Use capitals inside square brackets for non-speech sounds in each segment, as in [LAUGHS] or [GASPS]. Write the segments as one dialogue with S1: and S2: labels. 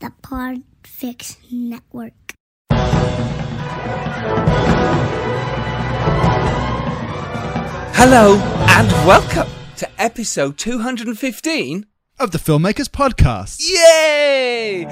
S1: the Podfix Network.
S2: Hello and welcome to episode 215
S3: of the Filmmakers Podcast.
S2: Yay!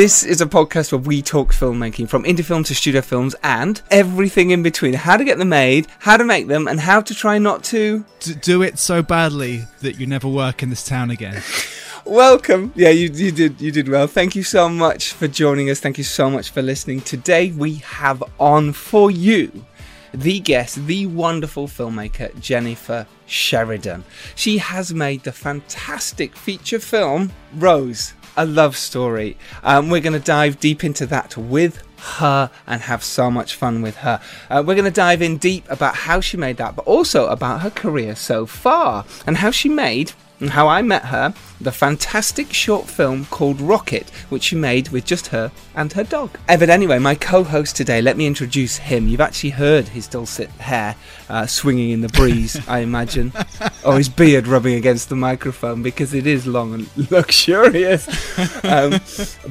S2: This is a podcast where we talk filmmaking from indie film to studio films and everything in between. How to get them made, how to make them, and how to try not to
S3: D- do it so badly that you never work in this town again. [LAUGHS]
S2: Welcome. Yeah, you, you did you did well. Thank you so much for joining us. Thank you so much for listening. Today we have on for you the guest, the wonderful filmmaker Jennifer Sheridan. She has made the fantastic feature film Rose a love story. Um, we're going to dive deep into that with her and have so much fun with her. Uh, we're going to dive in deep about how she made that, but also about her career so far and how she made and how I met her, the fantastic short film called Rocket, which she made with just her and her dog. Evan, anyway, my co host today, let me introduce him. You've actually heard his dulcet hair uh, swinging in the breeze, I imagine, [LAUGHS] or his beard rubbing against the microphone because it is long and [LAUGHS] luxurious. Um,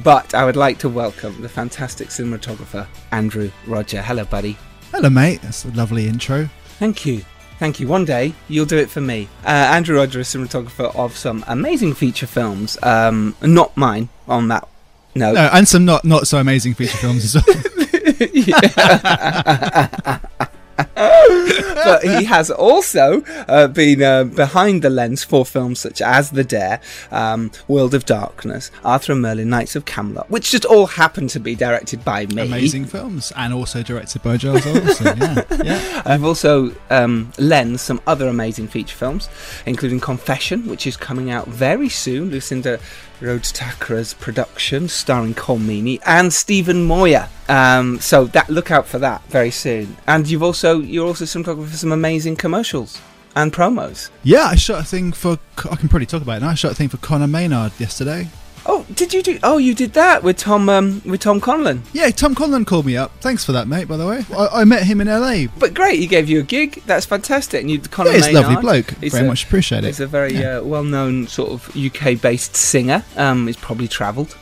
S2: but I would like to welcome the fantastic cinematographer, Andrew Rodger. Hello, buddy.
S3: Hello, mate. That's a lovely intro.
S2: Thank you. Thank you. One day you'll do it for me. Uh, Andrew Rodger is cinematographer of some amazing feature films. Um, not mine on that. No.
S3: no, and some not not so amazing feature films as well. [LAUGHS] [LAUGHS] [LAUGHS]
S2: but he has also uh, been uh, behind the lens for films such as The Dare, um, World of Darkness, Arthur and Merlin, Knights of Camelot, which just all happened to be directed by me.
S3: Amazing films, and also directed by Giles Alderson. yeah, [LAUGHS] yeah.
S2: I've also um, lensed some other amazing feature films, including Confession, which is coming out very soon. Lucinda Rhodes Thakrar's production, starring Colm Meaney and Stephen Moyer. Um, so that look out for that very soon. And you've also you're also cinematographer for some amazing commercials and promos.
S3: Yeah, I shot a thing for. I can probably talk about it now. I shot a thing for Conor Maynard yesterday.
S2: Oh, did you do? Oh, you did that with Tom um, with Tom Conlon.
S3: Yeah, Tom Conlon called me up. Thanks for that, mate. By the way, I, I met him in LA.
S2: But great, he gave you a gig. That's fantastic. And you, Conor
S3: yeah, he's a
S2: Maynard,
S3: lovely bloke. Very
S2: a-
S3: much appreciate it.
S2: He's a very
S3: Yeah.
S2: uh, well-known sort of UK-based singer. Um, he's probably travelled.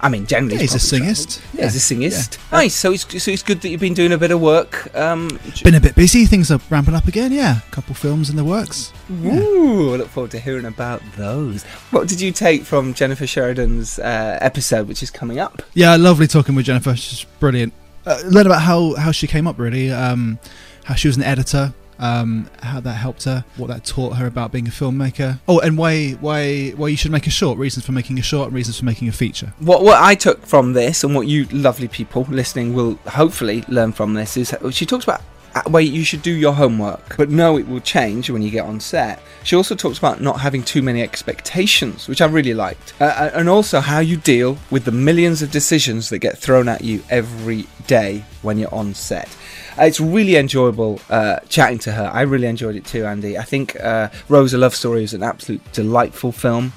S2: I mean, generally,
S3: Yeah, he's a
S2: probably
S3: singist. Yeah.
S2: he's a singist. Nice. So it's so it's good that you've been doing a bit of work. Um,
S3: Been a bit busy. Things are ramping up again. Yeah, a couple films in the works.
S2: Ooh, I look forward to hearing about those. What did you take from Jennifer Sheridan's uh, episode, which is coming up?
S3: Yeah, lovely talking with Jennifer. She's brilliant. Uh, learn about how, how she came up, really. Um, how she was an editor. Um, how that helped her. What that taught her about being a filmmaker. Oh, and why why why you should make a short. Reasons for making a short. Reasons for making a feature.
S2: What what I took from this, and what you lovely people listening will hopefully learn from this, is she talks about a way you should do your homework, but know it will change when you get on set. She also talks about not having too many expectations, which I really liked, uh, and also how you deal with the millions of decisions that get thrown at you every day when you're on set. Uh, it's really enjoyable uh, chatting to her. I really enjoyed it too, Andy. I think uh, Rose: Love Story is an absolute delightful film.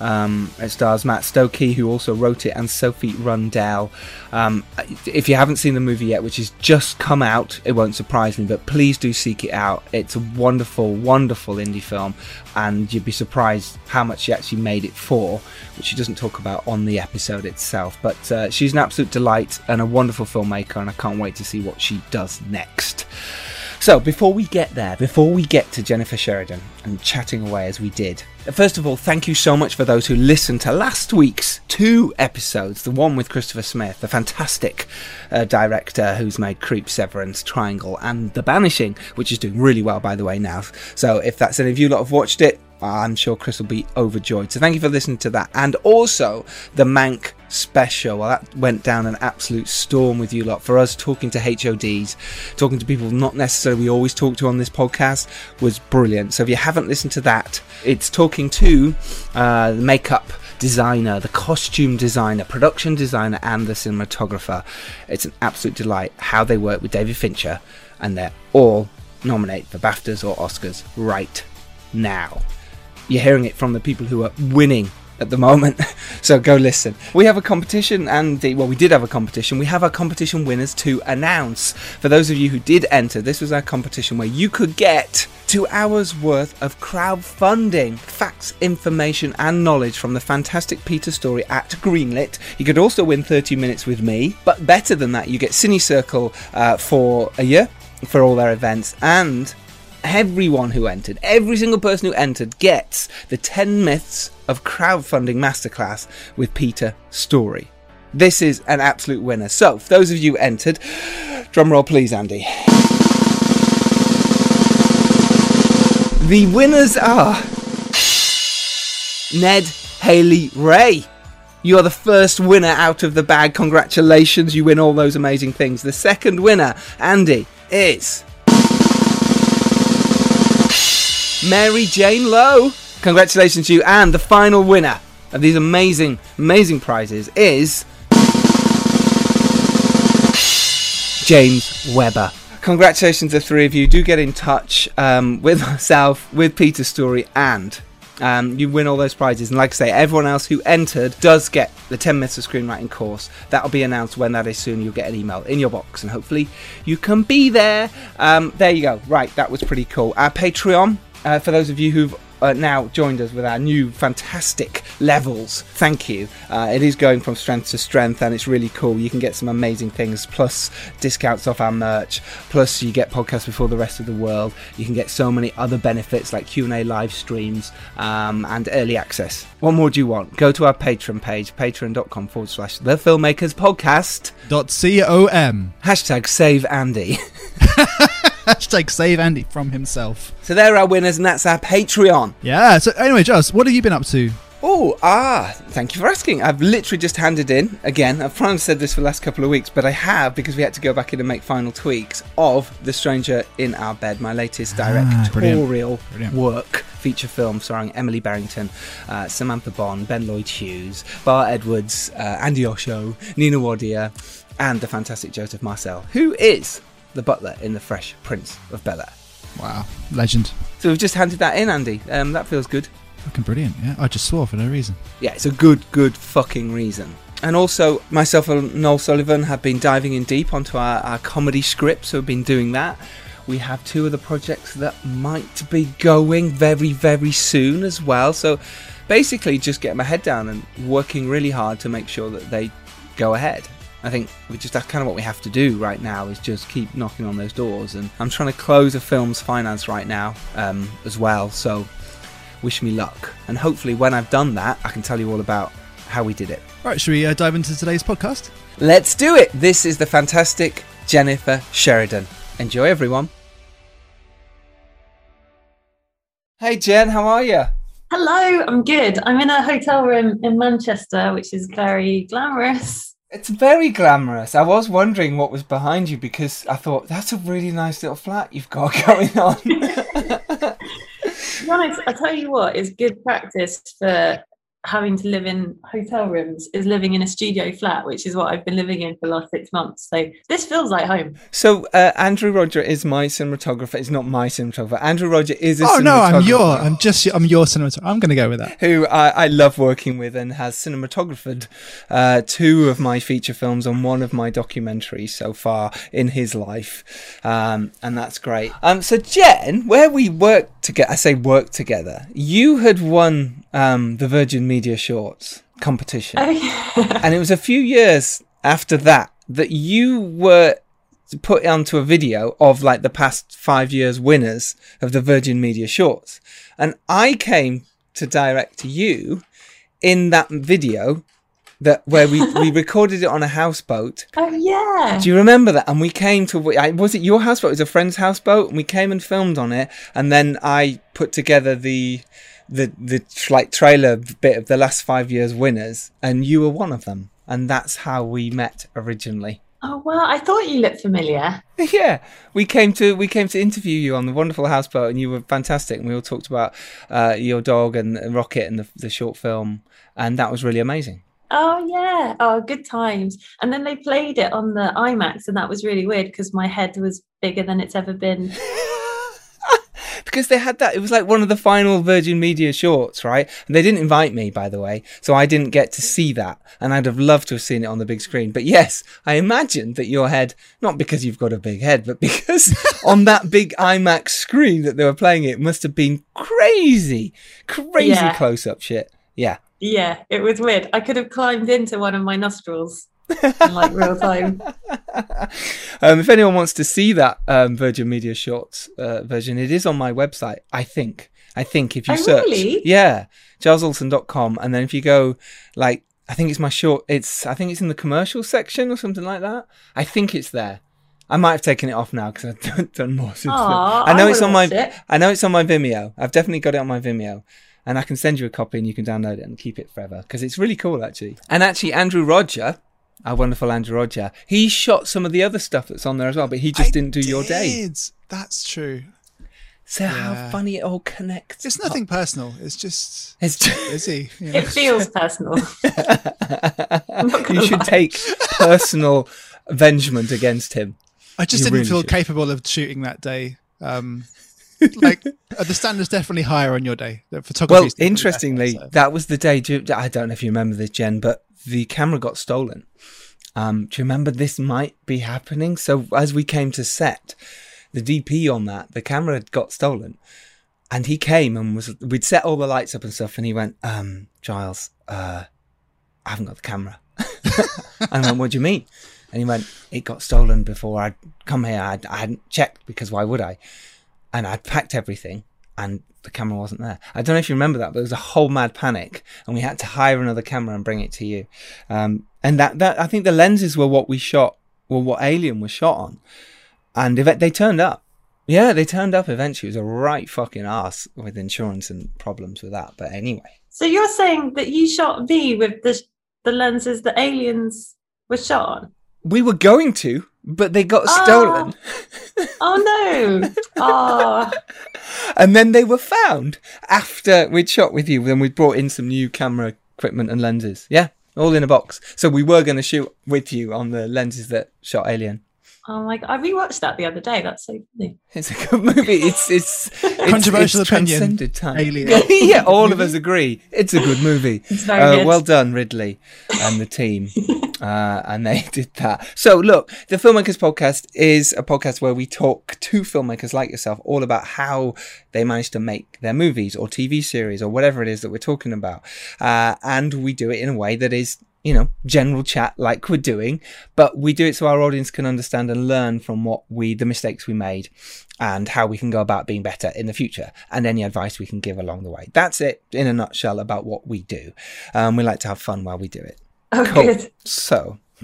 S2: Um, it stars Matt Stokoe, who also wrote it, and Sophie Rundle. Um, if you haven't seen the movie yet, which has just come out, it won't surprise me, but please do seek it out. It's a wonderful, wonderful indie film, and you'd be surprised how much she actually made it for, which she doesn't talk about on the episode itself. But uh, she's an absolute delight and a wonderful filmmaker, and I can't wait to see what she does next. So, before we get there, before we get to Jennifer Sheridan and chatting away as we did, first of all, thank you so much for those who listened to last week's two episodes. The one with Christopher Smith, the fantastic uh, director who's made Creep, Severance, Triangle, and The Banishing, which is doing really well, by the way, now. So, if that's any of you lot have watched it, I'm sure Chris will be overjoyed. So thank you for listening to that. And also the Mank special. Well, that went down an absolute storm with you lot. For us, talking to HODs, talking to people not necessarily we always talk to on this podcast was brilliant. So if you haven't listened to that, it's talking to uh, the makeup designer, the costume designer, production designer, and the cinematographer. It's an absolute delight how they work with David Fincher, and they're all nominated for BAFTAs or Oscars right now. You're hearing it from the people who are winning at the moment. [LAUGHS] So go listen. We have a competition, and well, we did have a competition. We have our competition winners to announce. For those of you who did enter, this was our competition where you could get two hours worth of crowdfunding facts, information, and knowledge from the fantastic Peter Story at Greenlit. You could also win 30 minutes with me, but better than that, you get Cine Circle uh, for a year for all their events and everyone who entered, every single person who entered gets the 10 myths of crowdfunding masterclass with Peter Story. This is an absolute winner. So, for those of you entered, drum roll please, Andy. The winners are Ned Haley Ray. You are the first winner out of the bag. Congratulations, you win all those amazing things. The second winner, Andy, is Mary Jane Lowe. Congratulations to you. And the final winner of these amazing, amazing prizes is James Webber. Congratulations to the three of you. Do get in touch um, with myself, with Peter's story, and um, you win all those prizes. And like I say, everyone else who entered does get the 10 Myths of Screenwriting course. That'll be announced when that is soon. You'll get an email in your box, and hopefully you can be there. Um, there you go. Right, that was pretty cool. Our Patreon, uh, for those of you who've uh, now joined us with our new fantastic levels. Thank you. Uh, it is going from strength to strength, and it's really cool. You can get some amazing things, plus discounts off our merch. Plus, you get podcasts before the rest of the world. You can get so many other benefits like Q and A live streams um, and early access. What more do you want? Go to our Patreon page, patreon.com forward slash the filmmakers podcast.
S3: Com.
S2: Hashtag save Andy. [LAUGHS] [LAUGHS]
S3: Hashtag save Andy from himself.
S2: so there are our winners, and that's our Patreon.
S3: Yeah. So anyway, Just, what have you been up to?
S2: Oh, ah, thank you for asking. I've literally just handed in, again, I've probably said this for the last couple of weeks, but I have, because we had to go back in and make final tweaks, of The Stranger in Our Bed, my latest
S3: Ah, brilliant.
S2: directorial
S3: Brilliant.
S2: work, feature film starring Emily Berrington, uh, Samantha Bond, Ben Lloyd Hughes, Bar Edwards, uh, Andy Osho, Nina Wadia, and the fantastic Joseph Marcell, who is the butler in The Fresh Prince of Bel Air.
S3: Wow, legend.
S2: So we've just handed that in, Andy. Um, that feels good.
S3: Fucking brilliant. Yeah, I just swore for no reason.
S2: Yeah, it's a good, good fucking reason. And also, myself and Noel Sullivan have been diving in deep onto our, our comedy scripts, so we've been doing that. We have two of the projects that might be going very, very soon as well. So basically, just getting my head down and working really hard to make sure that they go ahead. I think we just that's kind of what we have to do right now is just keep knocking on those doors. And I'm trying to close a film's finance right now um, as well. So wish me luck. And hopefully, when I've done that, I can tell you all about how we did it.
S3: Right, should we uh, dive into today's podcast?
S2: Let's do it! This is the fantastic Jennifer Sheridan. Enjoy, everyone. Hey, Jen, how are you?
S4: Hello, I'm good. I'm in a hotel room in Manchester, which is very glamorous.
S2: It's very glamorous. I was wondering what was behind you because I thought that's a really nice little flat you've got [LAUGHS] going on.
S4: To be honest, I tell you what, it's good practice for having to live in hotel rooms is living in a studio flat, which is what I've been living in for the last six months. So this feels like home.
S2: so, uh, Andrew Rodger is my cinematographer. It's not my cinematographer. Andrew Rodger is a
S3: Oh no, I'm your,
S2: cinematographer.
S3: I'm just, I'm your cinematographer. I'm going to go with that.
S2: who I, I love working with and has cinematographed uh, two of my feature films and one of my documentaries so far in his life, um, and that's great. Um, so Jen, where we worked together, I say work together. You had won um, the Virgin Media Shorts competition, oh, [LAUGHS] and it was a few years after that that you were put onto a video of like the past five years winners of the Virgin Media Shorts. And I came to direct you in that video that where we, we [LAUGHS] recorded it on a houseboat.
S4: Oh yeah.
S2: Do you remember that? And we came to was it your houseboat? It was a friend's houseboat, and we came and filmed on it. And then I put together the the the like trailer bit of the last five years winners, and you were one of them, and that's how we met originally.
S4: Oh well, I thought you looked familiar. [LAUGHS]
S2: Yeah, we came to we came to interview you on the wonderful houseboat, and you were fantastic. And we all talked about uh, your dog and, and Rocket and the, the short film, and that was really amazing.
S4: Oh yeah. Oh, good times. And then they played it on the IMAX, and that was really weird because my head was bigger than it's ever been. [LAUGHS]
S2: because they had that. It was like one of the final Virgin Media shorts, right? And they didn't invite me, by the way, so I didn't get to see that. And I'd have loved to have seen it on the big screen. But yes, I imagined that your head, not because you've got a big head, but because [LAUGHS] on that big IMAX screen that they were playing it, must have been crazy, crazy
S4: Yeah.
S2: close up shit. Yeah.
S4: Yeah, it was weird. I could have climbed into one of my nostrils in like real time. [LAUGHS]
S2: um, if anyone wants to see that um, Virgin Media Shorts uh, version, it is on my website. I think. I think if you
S4: Oh,
S2: search,
S4: really?
S2: yeah, gilesalderson.com, and then if you go, like, I think it's my short. It's I think it's in the commercial section or something like that. I think it's there. I might have taken it off now because I've [LAUGHS] done, done more since then.
S4: Aw,
S2: I know
S4: I
S2: it's on my.
S4: it.
S2: I know it's on my Vimeo. I've definitely got it on my Vimeo. And I can send you a copy and you can download it and keep it forever because it's really cool actually. And actually, Andrew Rodger, our wonderful Andrew Rodger, he shot some of the other stuff that's on there as well, but he just
S3: I
S2: didn't do your day.
S3: did. That's true.
S2: So how funny it all connects.
S3: It's nothing personal. It's just
S2: It's just,
S3: busy. [LAUGHS] You know?
S4: It feels personal. [LAUGHS]
S2: you should
S4: lie.
S2: take personal avengement against him.
S3: I just
S2: You
S3: didn't
S2: really
S3: feel
S2: should.
S3: capable of shooting that day. Um, [LAUGHS] like uh, the standard's definitely higher on your day. The photography.
S2: Well, interestingly, that was the day. do you- I don't know if you remember this, Jen, but the camera got stolen. Um, do you remember this might be happening? So as we came to set, the DP on that, the camera had got stolen, and he came and was. We'd set all the lights up and stuff, and he went, um, "Giles, uh, I haven't got the camera." [LAUGHS] And I went, "What do you mean?" And he went, "It got stolen before I'd come here. I'd, I hadn't checked because why would I?" And I'd packed everything, and the camera wasn't there. I don't know if you remember that, but there was a whole mad panic, and we had to hire another camera and bring it to you. Um, and that, that I think the lenses were what we shot, were what Alien was shot on, and if they turned up. Yeah, they turned up eventually. It was a right fucking ass with insurance and problems with that. But anyway,
S4: So you're saying that you shot V with the the lenses that aliens were shot on?
S2: we were going to, but they got
S4: Oh.
S2: stolen. Ah.
S4: Oh no! Oh, [LAUGHS]
S2: and then they were found after we'd shot with you. Then we brought in some new camera equipment and lenses. Yeah, all in a box. So we were going to shoot with you on the lenses that shot Alien.
S4: Oh my god! I rewatched that the other day. That's so funny.
S2: It's a good movie. It's it's, [LAUGHS] it's
S3: Controversial
S2: it's
S3: opinion.
S2: transcended time.
S3: Alien. [LAUGHS]
S2: yeah, all of us agree. It's a good movie. [LAUGHS]
S4: It's very
S2: Uh,
S4: good.
S2: well done, Ridley and the team. Uh, and they did that. So, look, the Filmmakers Podcast is a podcast where we talk to filmmakers like yourself all about how they managed to make their movies or TV series or whatever it is that we're talking about. Uh, and we do it in a way that is, you know, general chat like we're doing, but we do it so our audience can understand and learn from what we, the mistakes we made and how we can go about being better in the future and any advice we can give along the way. That's it in a nutshell about what we do. Um, we like to have fun while we do it.
S4: Oh,
S2: Cool.
S4: good.
S2: So, [LAUGHS]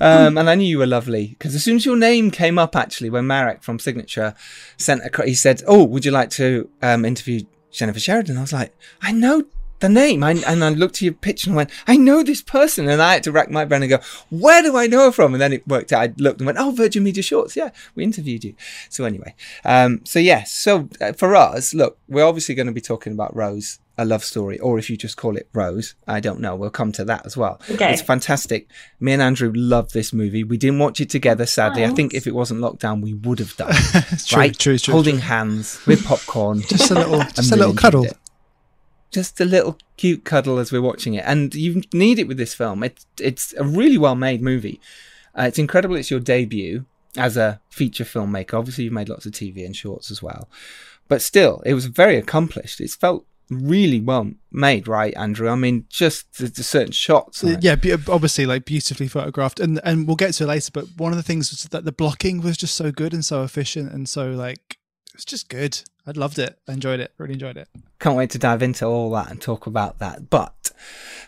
S2: um, and I knew you were lovely because as soon as your name came up, actually, when Marek from Signature sent a, he said, "Oh, would you like to um, interview Jennifer Sheridan?" I was like, "I know." The name, I, and I looked at your picture and went, I know this person, and I had to rack my brain and go, where do I know her from? And then it worked out. I looked and went, oh, Virgin Media Shorts, yeah, we interviewed you. So anyway, um, so yes, so uh, for us, look, we're obviously going to be talking about Rose, a love story, or if you just call it Rose, I don't know. We'll come to that as well.
S4: Okay.
S2: It's fantastic. Me and Andrew love this movie. We didn't watch it together, sadly. I think if it wasn't lockdown, we would have done. [LAUGHS]
S3: It's true,
S2: right?
S3: true, true,
S2: Holding
S3: true.
S2: hands with popcorn.
S3: Just a little, [LAUGHS] just a little cuddle.
S2: it. Just a little cute cuddle as we're watching it, and you need it with this film. It's it's a really well made movie. Uh, it's incredible. It's your debut as a feature filmmaker. Obviously, you've made lots of TV and shorts as well, but still, it was very accomplished. It's felt really well made, right, Andrew? I mean, just the, the certain shots.
S3: Yeah, be- obviously, like beautifully photographed, and and we'll get to it later. But one of the things was that the blocking was just so good and so efficient, and so like was just good. I loved it. I enjoyed it. Really enjoyed it.
S2: Can't wait to dive into all that and talk about that. But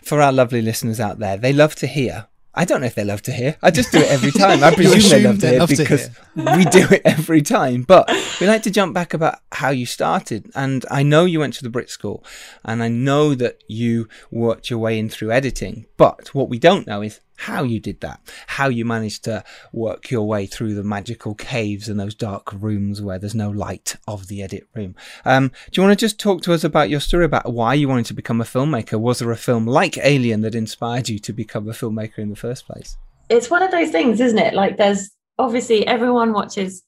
S2: for our lovely listeners out there, they love to hear I don't know if they love to hear. I just do it every [LAUGHS] time. I presume they love to hear
S3: love to
S2: because we do it every time. But we like to jump back about how you started. And I know you went to the Brit School, and I know that you worked your way in through editing. But what we don't know is how you did that, how you managed to work your way through the magical caves and those dark rooms where there's no light of the edit room. Um, do you want to just talk to us about your story about why you wanted to become a filmmaker? Was there a film like Alien that inspired you to become a filmmaker in the first place?
S4: It's one of those things, isn't it? Like, there's obviously everyone watches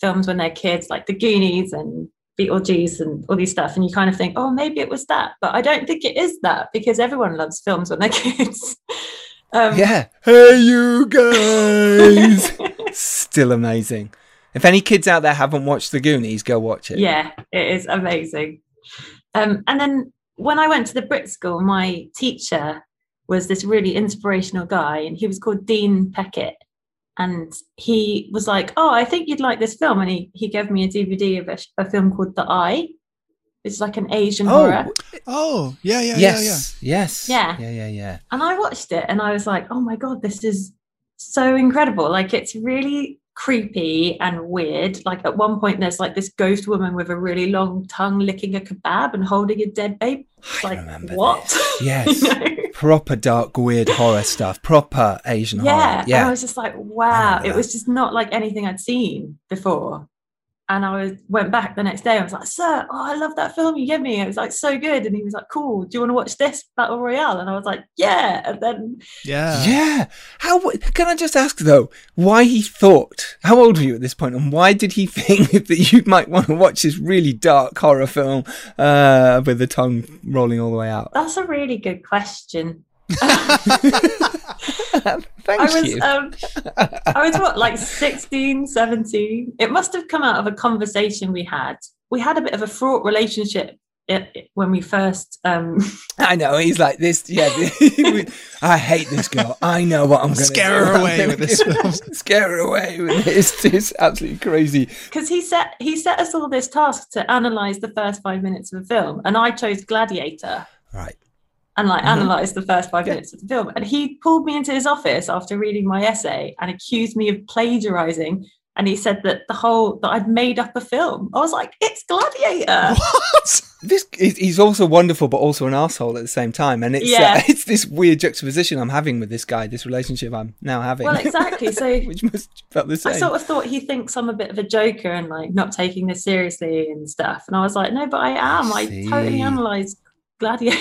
S4: films when they're kids, like The Goonies and Beetlejuice and all these stuff, and you kind of think, oh, maybe it was that, but I don't think it is that because everyone loves films when they're [LAUGHS] kids. Um,
S2: Yeah. Hey, you guys! [LAUGHS] Still amazing. If any kids out there haven't watched The Goonies, go watch it.
S4: yeah, it is amazing. Um, and then when I went to the Brit School, my teacher was this really inspirational guy, and he was called Dean Peckett. And he was like, "Oh, I think you'd like this film," and he he gave me a DVD of a, a film called The Eye. It's like an Asian oh. horror.
S2: Oh,
S3: Oh, yeah, yeah, yeah, yeah.
S2: yes. Yes.
S4: Yeah.
S2: Yeah, yeah, yeah.
S4: And I watched it and I was like, oh my God, this is so incredible. Like, it's really creepy and weird. Like, at one point, there's like this ghost woman with a really long tongue licking a kebab and holding a dead babe. It's
S2: I
S4: like,
S2: remember
S4: what?
S2: this. [LAUGHS] Yes.
S4: You know?
S2: Proper dark, weird horror stuff. Proper Asian
S4: yeah.
S2: horror.
S4: And
S2: Yeah.
S4: I was just like, wow. It was just not like anything I'd seen before. And I was went back the next day. I was like, "Sir, oh, I love that film you gave me. It was like so good." And he was like, "Cool. Do you want to watch this Battle Royale?" And I was like, "Yeah." And then
S3: Yeah.
S2: yeah. How can I just ask though, why he thought? How old were you at this point? point, and why did he [LAUGHS] think that you might want to watch this really dark horror film uh, with the tongue rolling all the way out?
S4: that's a really good question. [LAUGHS]
S2: Thank
S4: I was
S2: you.
S4: um I was what like 16 17 it must have come out of a conversation we had we had a bit of a fraught relationship i- i- when we first um [LAUGHS]
S2: I know he's like this. Yeah, [LAUGHS] I hate this girl. I know what I'm going to
S3: Scare her away with this.
S2: Scare her away with this. It's absolutely crazy.
S4: because he set he set us all this task to analyze the first five minutes of a film and I chose Gladiator
S2: Right.
S4: And like
S2: Mhm.
S4: analyze the first five minutes of the film and he pulled me into his office after reading my essay and accused me of plagiarizing and he said that the whole that I'd made up a film. I was like, it's Gladiator. [LAUGHS]
S3: What?
S2: This he's also wonderful, but also an asshole at the same time, and it's
S4: Yeah.
S2: uh, [LAUGHS] it's this weird juxtaposition I'm having with this guy, this relationship I'm now having.
S4: Well, exactly. [LAUGHS] So
S2: which must felt the same.
S4: I sort of thought he thinks I'm a bit of a joker and like not taking this seriously and stuff. And I was like, no, but I am. I
S2: see.
S4: totally analysed Gladiator.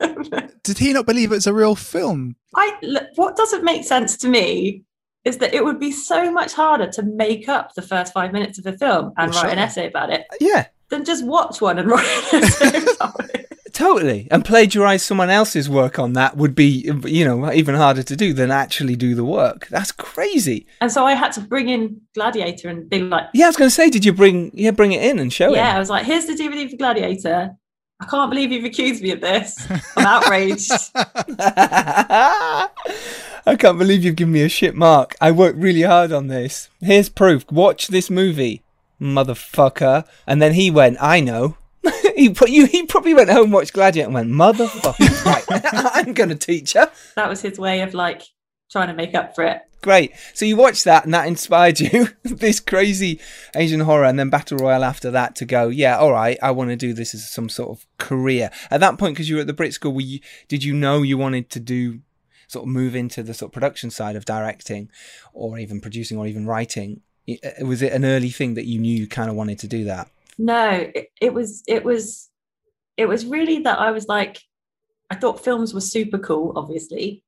S4: [LAUGHS]
S3: Did he not believe it's a real film?
S4: I look, what doesn't make sense to me is that it would be so much harder to make up the first five minutes of a film and
S3: Well,
S4: write an essay about it
S2: yeah,
S4: than just watch one and write an essay about it. [LAUGHS]
S2: totally. And plagiarize someone else's work on that would be, you know, even harder to do than actually do the work. That's crazy.
S4: And so I had to bring in Gladiator and be like,
S2: Yeah, I was going to say, did you bring yeah bring it in and show
S4: yeah,
S2: it?
S4: Yeah, I was like, here's the DVD for Gladiator. I can't believe you've accused me of this. I'm outraged. [LAUGHS]
S2: I can't believe you've given me a shit mark. I worked really hard on this. Here's proof. Watch this movie, motherfucker. And then he went, I know. [LAUGHS] he put you. He probably went home, watched Gladiator, and went, motherfucker. [LAUGHS] right, I'm gonna teach her.
S4: that was his way of like trying to make up for it.
S2: Great. So you watched that, and that inspired you [LAUGHS] this crazy Asian horror, and then Battle Royale after that to go. Yeah, all right. I want to do this as some sort of career. At that point, because you were at the Brit School, you, did you know you wanted to do sort of move into the sort of production side of directing, or even producing, or even writing? Uh, Was it an early thing that you knew you kind of wanted to do that?
S4: No, it, it was it was it was really that I was like I thought films were super cool, obviously.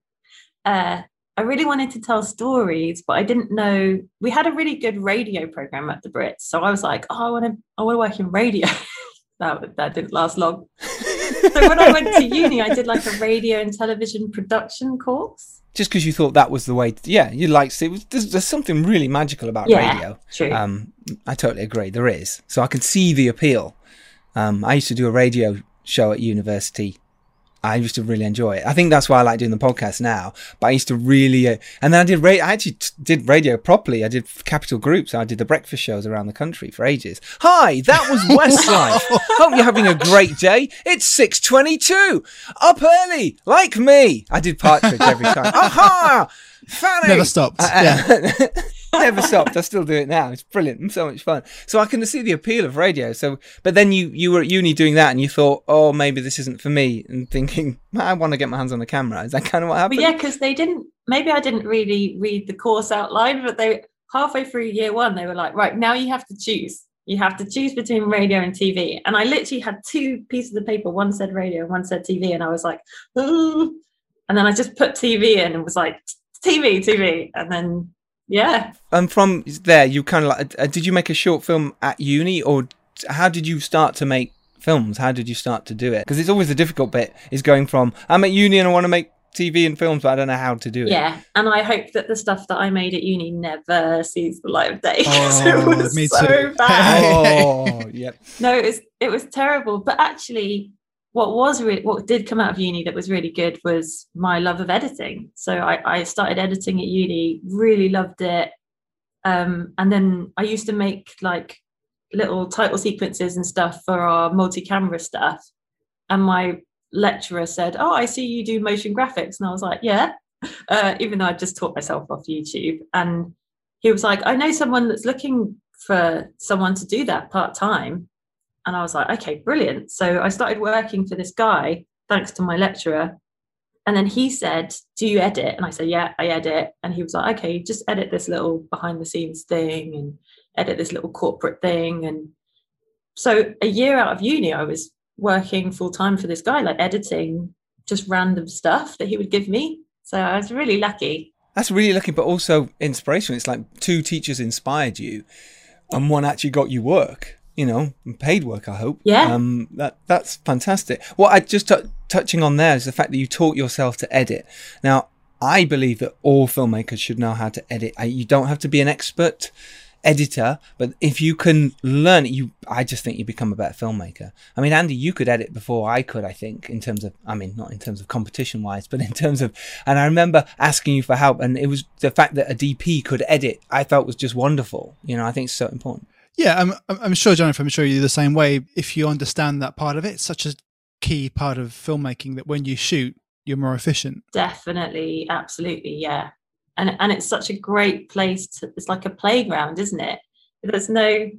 S4: Uh I really wanted to tell stories, but I didn't know we had a really good radio program at the Brits. So I was like, oh, I want to I want to work in radio. [LAUGHS] that that didn't last long. So when I went to uni, I did like a radio and television production course.
S2: Just because you thought that was the way. To, yeah, you liked it. Was, there's, there's something really magical about
S4: Yeah,
S2: radio.
S4: true.
S2: Um, I totally agree. There is. So I can see the appeal. Um, I used to do a radio show at university I used to really enjoy it. I think that's why I like doing the podcast now. But I used to really, uh, and then I did radio. I actually t- did radio properly. I did Capital Groups. I did the breakfast shows around the country for ages. Hi, that was [LAUGHS] Westlife. Hope you're having a great day. It's six twenty-two. Up early, like me. I did Partridge every [LAUGHS] time. Aha, Fanny.
S3: Never stopped.
S2: I- I- [LAUGHS] I never stopped. I still do it now. It's brilliant. It's so much fun. So I can see the appeal of radio. So, but then you you were at uni doing that, and you thought, oh, maybe this isn't for me, and thinking, [LAUGHS] I want to get my hands on the camera. Is that kind of what happened?
S4: But yeah, because they didn't. Maybe I didn't really read the course outline, but they halfway through year one, they were like, right now you have to choose. You have to choose between radio and TV. And I literally had two pieces of paper. One said radio, one said TV, and I was like, Ooh. and then I just put TV in and was like, TV, TV, and then yeah,
S2: And from there, you kind of like, uh, did you make a short film at uni, or how did you start to make films? How did you start to do it? Because it's always the difficult bit is going from I'm at uni and I want to make TV and films, but I don't know how to do it.
S4: yeah. And I hope that the stuff that I made at uni never sees the light of day. [LAUGHS] 'cause
S3: Oh,
S4: it was
S3: me
S4: so
S3: too.
S4: bad. [LAUGHS]
S2: Oh, [LAUGHS] yep.
S4: no it was it was terrible but actually what was re- what did come out of uni that was really good was my love of editing. So i, I started editing at uni really loved it. Um, and then i used to make like little title sequences and stuff for our multi-camera stuff. And my lecturer said oh i see you do motion graphics. And i was like yeah. [LAUGHS] Uh, even though i just taught myself off youtube. And he was like i know someone that's looking for someone to do that part-time and I was like, okay, brilliant. So I started working for this guy, thanks to my lecturer. And then he said, Do you edit? And I said, Yeah, I edit. And he was like, Okay, just edit this little behind the scenes thing and edit this little corporate thing. And so a year out of uni, I was working full time for this guy, like editing just random stuff that he would give me. So I was really lucky.
S2: That's really lucky, but also inspirational. It's like two teachers inspired you, and one actually got you work. You know, paid work. I hope.
S4: Yeah.
S2: Um. That that's fantastic. What I just t- touching on there is the fact that you taught yourself to edit. Now, I believe that all filmmakers should know how to edit. I, you don't have to be an expert editor, but if you can learn it, you, I just think you become a better filmmaker. I mean, Andy, you could edit before I could, I think, in terms of, I mean, not in terms of competition wise, but in terms of, and I remember asking you for help and it was the fact that a DP could edit, I felt was just wonderful. You know, I think it's so important.
S3: Yeah, I'm, I'm sure, Jonathan, I'm sure you're the same way. If you understand that part of it, it's such a key part of filmmaking that when you shoot, you're more efficient.
S4: Definitely, absolutely, yeah. And and it's such a great place to it's like a playground, isn't it? There's no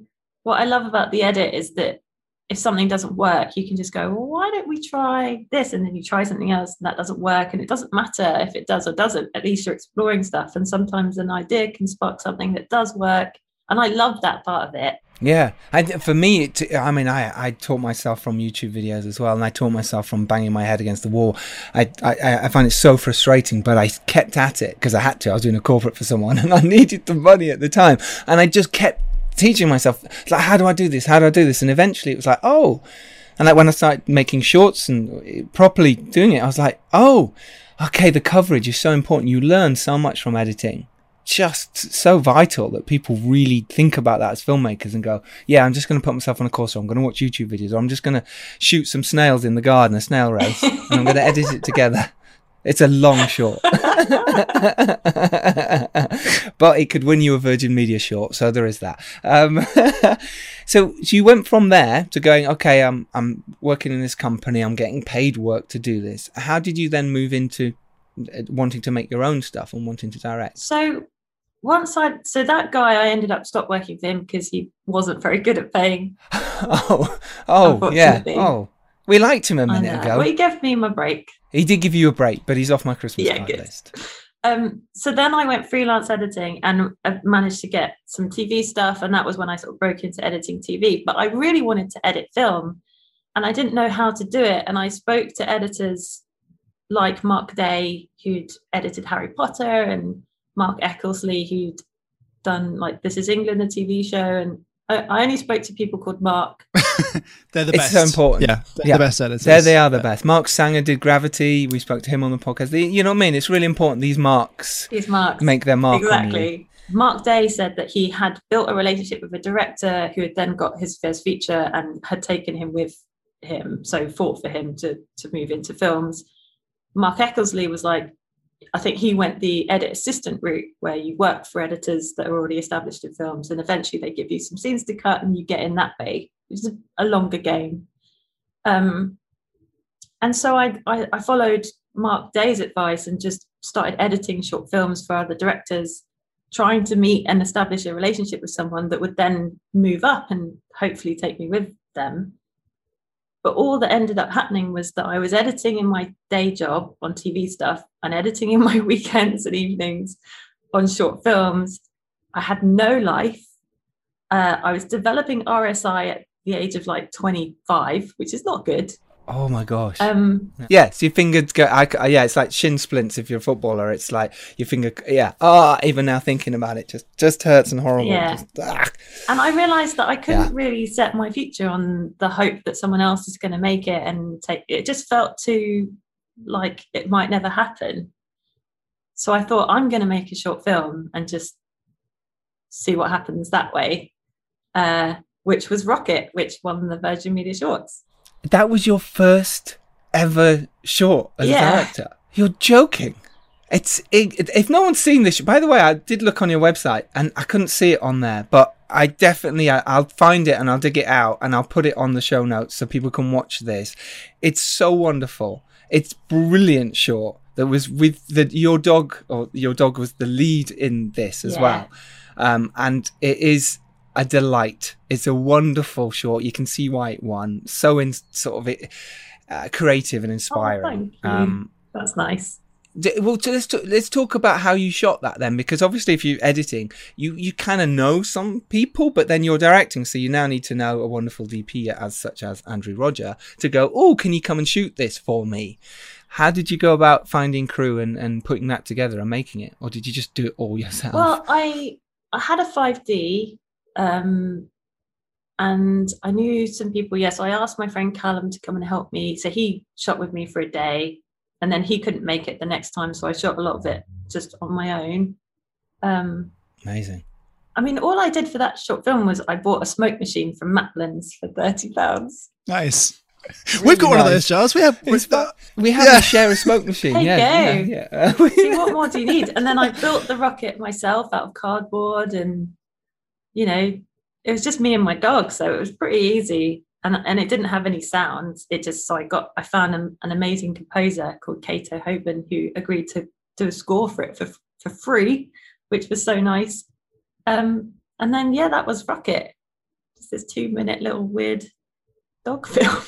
S4: what I love about the edit is that if something doesn't work, you can just go, well, why don't we try this? And then you try something else and that doesn't work. And it doesn't matter if it does or doesn't, at least you're exploring stuff. And sometimes an idea can spark something that does work. And I love that part of it.
S2: Yeah, for me, it, I mean, I, I taught myself from YouTube videos as well, and I taught myself from banging my head against the wall. I, I, I find it so frustrating, but I kept at it because I had to. I was doing a corporate for someone, [LAUGHS] and I needed the money at the time, and I just kept teaching myself, like, how do I do this? How do I do this? And eventually, it was like, oh, and like when I started making shorts and eh, properly doing it, I was like, oh, okay, the coverage is so important. You learn so much from editing just so vital that people really think about that as filmmakers and go, yeah, I'm just going to put myself on a course, or I'm going to watch YouTube videos, or I'm just going to shoot some snails in the garden, a snail race, and I'm going [LAUGHS] to edit it together. It's a long short, [LAUGHS] but it could win you a Virgin Media short, so there is that. Um, [LAUGHS] so, so you went from there to going, okay, I'm I'm working in this company, I'm getting paid work to do this. How did you then move into uh, wanting to make your own stuff and wanting to direct?
S4: So once I so that guy I ended up stop working for him because he wasn't very good at paying. [LAUGHS]
S2: oh, oh, yeah. Oh, we liked him a minute ago.
S4: Well, he gave me my break.
S2: He did give you a break, but he's off my Christmas
S4: Yeah, good.
S2: list.
S4: Um, so then I went freelance editing and I managed to get some TV stuff, and that was when I sort of broke into editing TV. But I really wanted to edit film, and I didn't know how to do it. And I spoke to editors like Mark Day, who'd edited Harry Potter, and Mark Eckersley, who'd done like This Is England, a TV show, and I, I only spoke to people called Mark. [LAUGHS]
S3: They're the
S2: It's
S3: best.
S2: so important.
S3: Yeah, they're
S2: Yeah.
S3: the best editors.
S2: There they are, the
S3: Yeah.
S2: best. Mark Sanger did Gravity. We spoke to him on the podcast. The- you know what I mean? It's really important. These marks
S4: These Marks
S2: make their mark on you.
S4: exactly. Mark Day said that he had built a relationship with a director who had then got his first feature and had taken him with him, so fought for him to to move into films. Mark Eckersley was like, I think he went the edit assistant route where you work for editors that are already established in films, and eventually they give you some scenes to cut, and you get in that way, a, a longer game. Um, and so I, I, I followed Mark Day's advice and just started editing short films for other directors, trying to meet and establish a relationship with someone that would then move up and hopefully take me with them. But all that ended up happening was that I was editing in my day job on TV stuff and editing in my [LAUGHS] weekends and evenings on short films. I had no life. Uh, I was developing RSI at the age of like 25, which is not good.
S2: Oh my gosh.
S4: Um,
S2: yeah, so your fingers go. I, yeah, it's like shin splints if you're a footballer. It's like your finger. Yeah. Oh, even now thinking about it, just just hurts and horrible.
S4: Yeah.
S2: Just, ah.
S4: and I realized that I couldn't
S2: Yeah.
S4: really set my future on the hope that someone else is going to make it and take it. Just felt too like it might never happen. So I thought I'm going to make a short film and just see what happens that way. Uh, which was Rocket, which won the Virgin Media Shorts.
S2: That was your first ever short as
S4: Yeah.
S2: a director. You're joking. It's it, if no one's seen this. By the way, I did look on your website and I couldn't see it on there, but I definitely I, I'll find it and I'll dig it out and I'll put it on the show notes so people can watch this. It's so wonderful. It's brilliant short that was with the your dog or your dog was the lead in this as
S4: Yeah.
S2: well, um, and it is a delight. It's a wonderful short. You can see why it won. So in sort of it, uh, creative and inspiring.
S4: Oh, thank you.
S2: um,
S4: That's nice.
S2: D- well, let's t- let's talk about how you shot that then, because obviously, if you're editing, you you kind of know some people, but then you're directing, so you now need to know a wonderful DP as such as Andrew Rodger to go. Oh, can you come and shoot this for me? How did you go about finding crew and, and putting that together and making it, or did you just do it all yourself?
S4: Well, I I had a 5D, um, and I knew some people. Yes, I asked my friend Callum to come and help me. So he shot with me for a day, and then he couldn't make it the next time, so I shot a lot of it just on my own. Um,
S2: Amazing.
S4: I mean, all I did for that short film was I bought a smoke machine from Maplins for thirty pounds.
S3: Nice. We've got one of those, Charles. We have.
S2: It's not- we have
S3: Yeah.
S2: to share a smoke machine.
S4: There
S2: yeah,
S4: go.
S2: yeah, yeah.
S4: See, what more do you need? And then I built the rocket myself out of cardboard, and you know, it was just me and my dog, so it was pretty easy. And and it didn't have any sounds. It just so I got I found an, an amazing composer called Kato Hoban who agreed to do a score for it for for free, which was so nice. Um, and then yeah, that was Rocket. Just this two minute little weird dog [LAUGHS] film.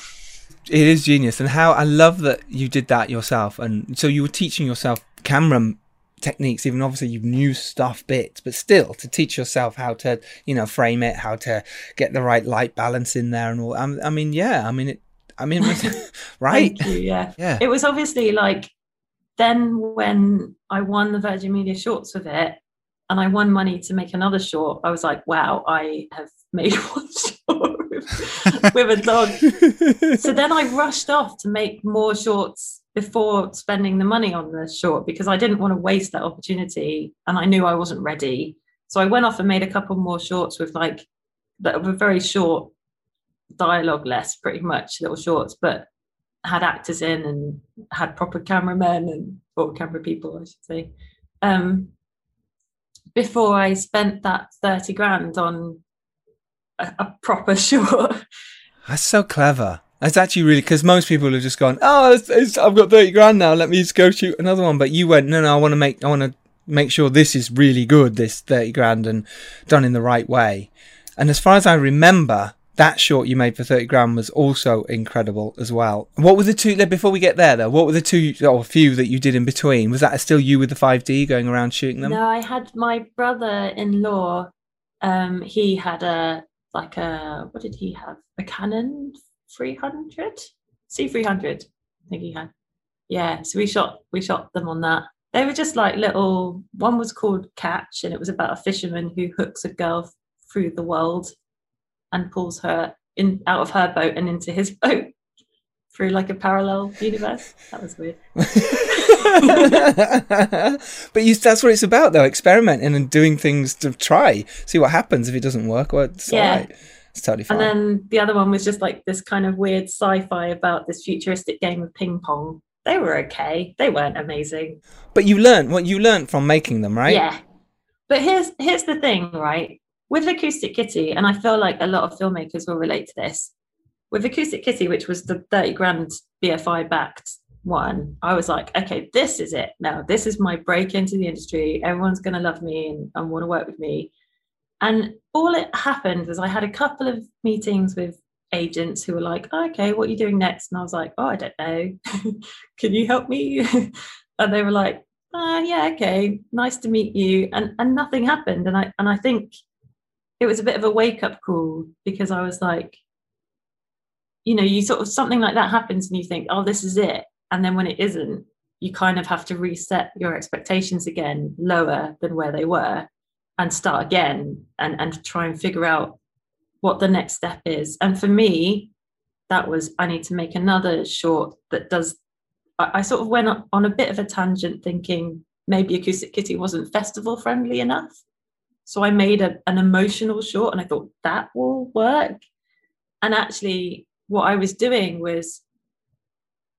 S2: it is genius and how i love that you did that yourself and so you were teaching yourself camera techniques even obviously you've new stuff bits but still to teach yourself how to you know frame it how to get the right light balance in there and all i, I mean yeah i mean it i mean [LAUGHS] right
S4: you, yeah.
S2: yeah
S4: it was obviously like then when I won the Virgin Media Shorts with it and I won money to make another short, I was like, wow, I have made [LAUGHS] one short with, with a dog. [LAUGHS] So then I rushed off to make more shorts before spending the money on the short because I didn't want to waste that opportunity and I knew I wasn't ready. So I went off and made a couple more shorts with like that were very short, dialogue less, pretty much little shorts, but had actors in and had proper cameramen and or camera people, I should say. Um, before I spent that 30 grand on a, a proper [LAUGHS] short.
S2: that's so clever that's actually really because most people have just gone oh it's, it's, i've got 30 grand now let me just go shoot another one but you went no no i want to make i want to make sure this is really good this 30 grand and done in the right way and as far as i remember that short you made for 30 grand was also incredible as well what were the two before we get there though what were the two or a few that you did in between was that still you with the 5d going around shooting them
S4: No, I had my brother-in-law. Um, he had a like a what did he have? A Canon 300, C300. I think he had. Yeah, so we shot we shot them on that. They were just like little. One was called Catch, and it was about a fisherman who hooks a girl through the world and pulls her in out of her boat and into his [LAUGHS] boat through like a parallel universe. That was weird. [LAUGHS]
S2: but you, that's what it's about, though. Experimenting and doing things to try, see what happens. If it doesn't work, well, it's
S4: Yeah.
S2: all right. It's totally fine.
S4: And then the other one was just like this kind of weird sci-fi about this futuristic game of ping pong. They were okay. They weren't amazing.
S2: but you learned what you learned from making them, right?
S4: Yeah. But here's here's the thing, right? With Acoustic Kitty, and I feel like a lot of filmmakers will relate to this. With Acoustic Kitty, which was the 30 grand BFI backed one, I was like, okay, this is it. Now, this is my break into the industry. Everyone's going to love me and, and want to work with me. And all it happened was I had a couple of meetings with agents who were like, oh, okay, what are you doing next? And I was like, oh, I don't know. [LAUGHS] Can you help me? [LAUGHS] and they were like, uh, yeah, okay, nice to meet you. And and nothing happened. And I and I think it was a bit of a wake up call because I was like, you know, you sort of something like that happens and you think, oh, this is it. And then when it isn't, you kind of have to reset your expectations again lower than where they were and start again and, and try and figure out what the next step is. And for me, that was I need to make another short that does I, I sort of went on a bit of a tangent thinking maybe Acoustic Kitty wasn't festival friendly enough. So I made a, an emotional short and I thought that will work. And actually, what I was doing was,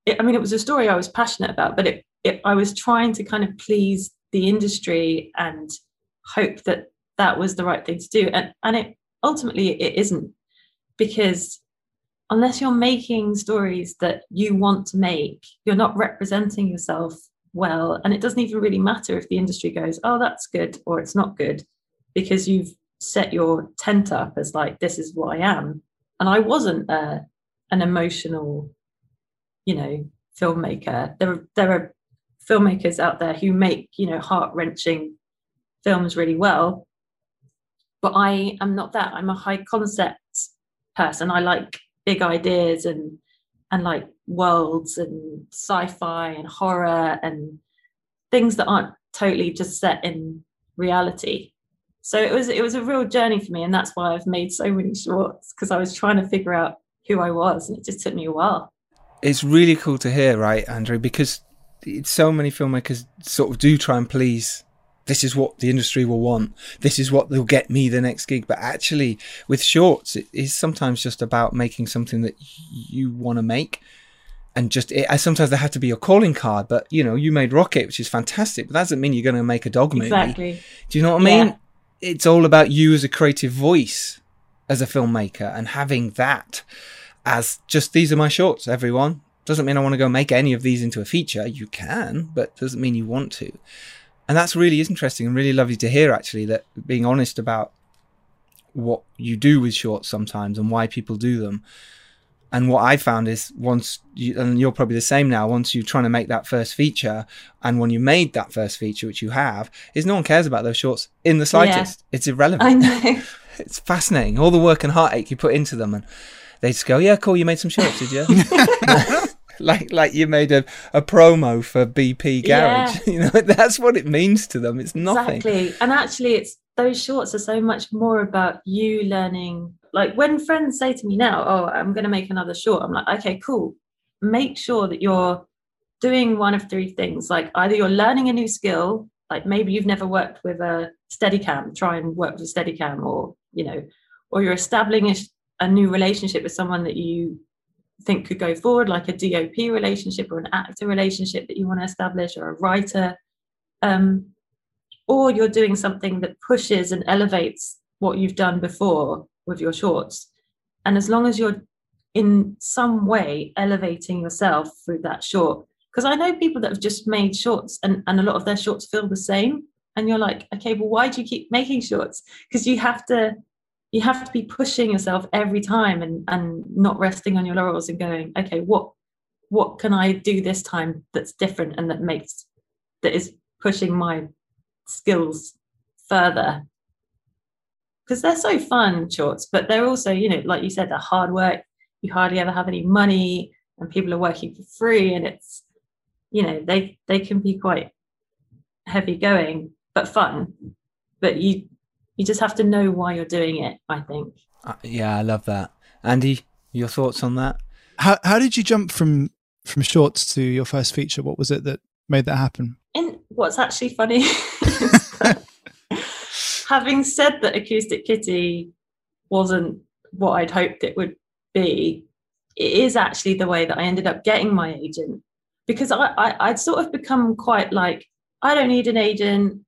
S4: it, I mean, it was a story I was passionate about, but it, it, I was trying to kind of please the industry and hope that that was the right thing to do. And, and it ultimately it isn't because unless you're making stories that you want to make, you're not representing yourself well. And it doesn't even really matter if the industry goes, oh, that's good or it's not good, because you've set your tent up as like, this is what I am. And I wasn't a, an emotional, you know, filmmaker. There are, there are filmmakers out there who make, you know, heart wrenching films really well. But I am not that. I'm a high concept person. I like big ideas and and like worlds and sci-fi and horror and things that aren't totally just set in reality so it was it was a real journey for me and that's why i've made so many shorts because i was trying to figure out who i was and it just took me a while
S2: It's really cool to hear, right, Andrew? Because so many filmmakers sort of do try and please. This is what the industry will want. This is what will get me the next gig. But actually, with shorts, it is sometimes just about making something that you want to make. And just it, sometimes they have to be your calling card. But you know, you made Rocket, which is fantastic. But that doesn't mean you're going to make a dog movie.
S4: exactly
S2: Do you know what I mean?
S4: Yeah.
S2: It's all about you as a creative voice, as a filmmaker, and having that as just these are my shorts, everyone. Doesn't mean I want to go make any of these into a feature. You can, but doesn't mean you want to. And that's really interesting and really lovely to hear, actually, that being honest about what you do with shorts sometimes and why people do them. And what I found is once you, and you're probably the same now, once you're trying to make that first feature, and when you made that first feature, which you have, is no one cares about those shorts in the slightest. It's irrelevant
S4: i know [LAUGHS]
S2: it's fascinating. All the work and heartache you put into them, and they just go, "Yeah, cool. You made some shorts, did you?" [LAUGHS] [LAUGHS] like, like you made a, a promo for BP Garage. [LAUGHS] You know, that's what it means to them. It's nothing.
S4: Exactly. And actually, it's those shorts are so much more about you learning. Like when friends say to me now, Oh, I'm going to make another short, I'm like, Okay, cool. Make sure that you're doing one of three things. Like either you're learning a new skill, like maybe you've never worked with a Steadicam, try and work with a Steadicam, or, you know, or you're establishing a, a new relationship with someone that you think could go forward, like a DOP relationship or an actor relationship that you want to establish, or a writer. Um, or you're doing something that pushes and elevates what you've done before with your shorts. And as long as you're in some way elevating yourself through that short, because I know people that have just made shorts and, and a lot of their shorts feel the same. And you're like, okay, well, why do you keep making shorts? Because you have to you have to be pushing yourself every time and and not resting on your laurels and going, okay, what what can I do this time that's different and that makes that is pushing my skills further? Because they're so fun shorts but they're also you know like you said they're hard work. You hardly ever have any money and people are working for free and it's you know they they can be quite heavy going but fun. But you you just have to know why you're doing it i think
S2: Uh, yeah, I love that. Andy, your thoughts on that?
S3: How how did you jump from from shorts to your first feature? What was it that made that happen?
S4: and what's actually funny [LAUGHS] having said that acoustic kitty wasn't what I'd hoped it would be, it is actually the way that I ended up getting my agent because I, I I'd sort of become quite like I don't need an agent.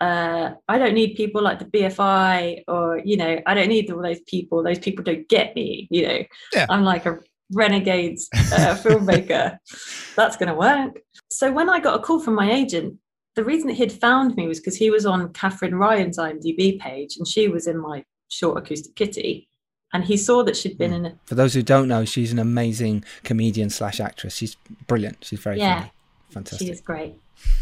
S4: Uh, I don't need people like the BFI or you know I don't need all those people. Those people don't get me. You know,
S3: Yeah.
S4: I'm like a renegade uh, [LAUGHS] filmmaker. That's going to work. So when I got a call from my agent, the reason that he'd found me was because he was on Katherine Ryan's IMDb page and she was in my short acoustic kitty, and he saw that she'd been in a
S2: For those who don't know, she's an amazing comedian slash actress. She's brilliant. She's very
S4: Yeah.
S2: funny. Fantastic.
S4: She is great.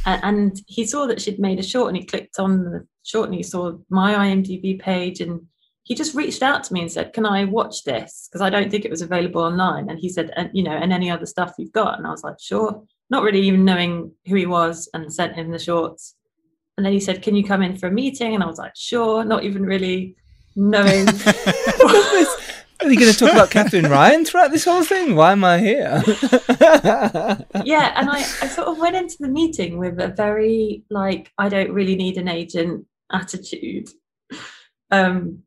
S4: And, he saw that she'd made a short and he clicked on the short and he saw my IMDb page and he just reached out to me and said, Can I watch this? Because I don't think it was available online. And he said, and, You know, and any other stuff you've got. And I was like, Sure. Not really even knowing who he was and sent him the shorts. And then he said, Can you come in for a meeting? And I was like, Sure. Not even really knowing. [LAUGHS]
S2: Are you going to talk about [LAUGHS] Katherine Ryan throughout this whole thing? Why am I here? [LAUGHS]
S4: yeah and I, I sort of went into the meeting with a very like i don't really need an agent attitude. Um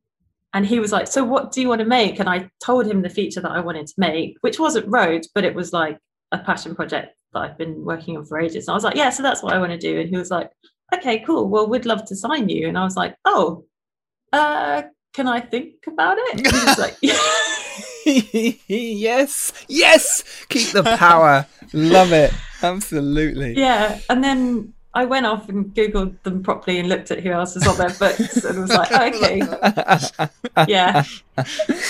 S4: and he was like so what do you want to make? And i told him the feature that i wanted to make which wasn't Rose but it was like a passion project that i've been working on for ages. And i was like yeah so that's what i want to do. And he was like okay cool. Well we'd love to sign you. And i was like oh uh can i think about it and he was like [LAUGHS] [LAUGHS]
S2: yes, yes. Keep the power. Love it. Absolutely.
S4: Yeah, and then I went off and googled them properly and looked at who else was on their books and was like, [LAUGHS] okay, yeah.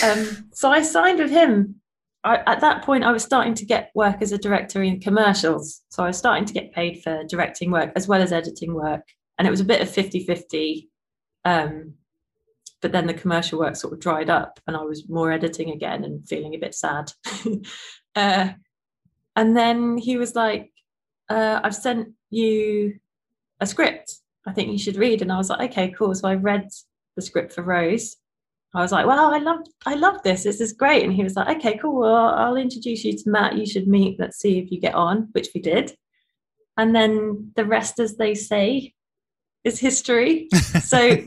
S4: Um, so I signed with him. I, at that point, I was starting to get work as a director in commercials. So I was starting to get paid for directing work as well as editing work. And it was a bit of 50 50. Um, but then the commercial work sort of dried up and I was more editing again and feeling a bit sad. [LAUGHS] uh, and then he was like, uh, I've sent you a script. I think you should read. And I was like, okay, cool. So I read the script for Rose. I was like, wow, I love, I love this. This is great. And he was like, okay, cool. Well, I'll introduce you to Matt. You should meet. Let's see if you get on, which we did. And then the rest, as they say, is history. [LAUGHS] So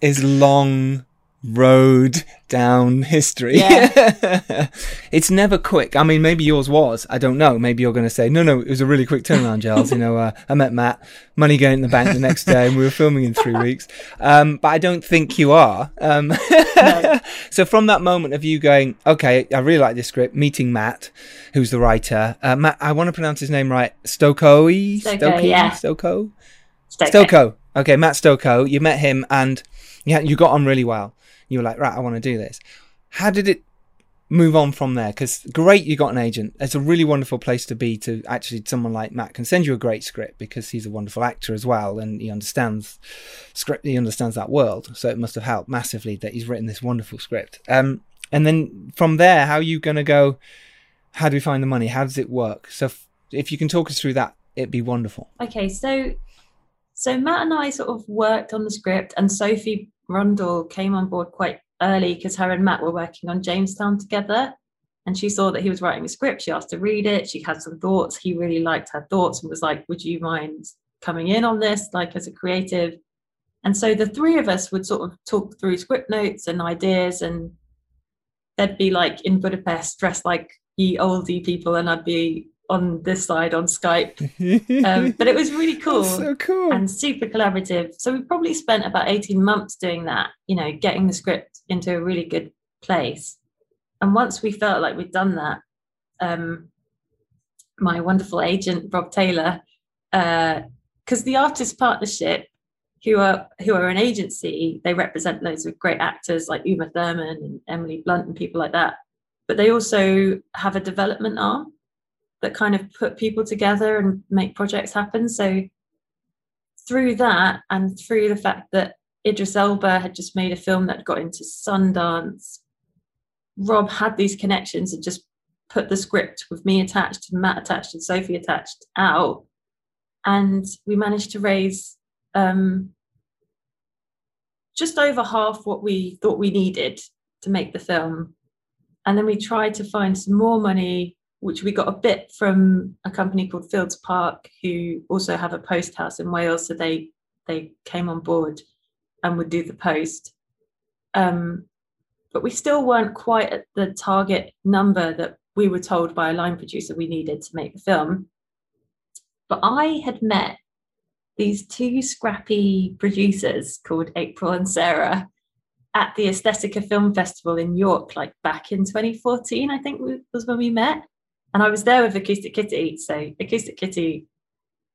S2: Is long road down history. Yeah. [LAUGHS] it's never quick. I mean, maybe yours was. I don't know. Maybe you're going to say, no, no, it was a really quick turnaround, Giles. you know, uh, I met Matt, money going in the bank the next day, and we were filming in three weeks. Um, but I don't think you are. Um, [LAUGHS] so from that moment of you going, okay, I really like this script, meeting Matt, who's the writer. Uh, Matt, I want to pronounce his name right. Stokoi?
S4: Stoko, yeah.
S2: Stoko?
S4: Stokely.
S2: Stoko. Okay, Matt Stokoe. You met him and yeah, you got on really well. You were like, right, I want to do this. How did it move on from there? Because great, you got an agent. It's a really wonderful place to be. To actually, someone like Matt can send you a great script because he's a wonderful actor as well, and he understands script. He understands that world, so it must have helped massively that he's written this wonderful script. Um, and then from there, how are you going to go? How do we find the money? How does it work? So, if, if you can talk us through that, it'd be wonderful.
S4: Okay, so so Matt and I sort of worked on the script, and Sophie Rundle came on board quite early because her and Matt were working on Jamestown together. And she saw that he was writing a script. She asked to read it. She had some thoughts. He really liked her thoughts and was like, Would you mind coming in on this, like as a creative? And so the three of us would sort of talk through script notes and ideas. And they'd be like in Budapest, dressed like ye oldie people, and I'd be on this side on Skype. [LAUGHS] Um, but it was really cool
S2: so cool.
S4: and super collaborative. So we probably spent about 18 months doing that, you know, getting the script into a really good place. And once we felt like we'd done that, um, my wonderful agent, Rob Taylor, because the Artist Partnership, who are who are an agency, they represent loads of great actors like Uma Thurman and Emily Blunt and people like that. But they also have a development arm that kind of put people together and make projects happen. So through that and through the fact that Idris Elba had just made a film that got into Sundance, Rob had these connections and just put the script with me attached and Matt attached and Sophie attached out. And we managed to raise um, just over half what we thought we needed to make the film. And then we tried to find some more money which we got a bit from a company called Fields Park, who also have a post house in Wales. So they they came on board and would do the post. Um, but we still weren't quite at the target number that we were told by a line producer we needed to make the film. But I had met these two scrappy producers called April and Sarah at the Aesthetica Film Festival in York, like back in 2014, I think was when we met. And I was there with Acoustic Kitty. So Acoustic Kitty,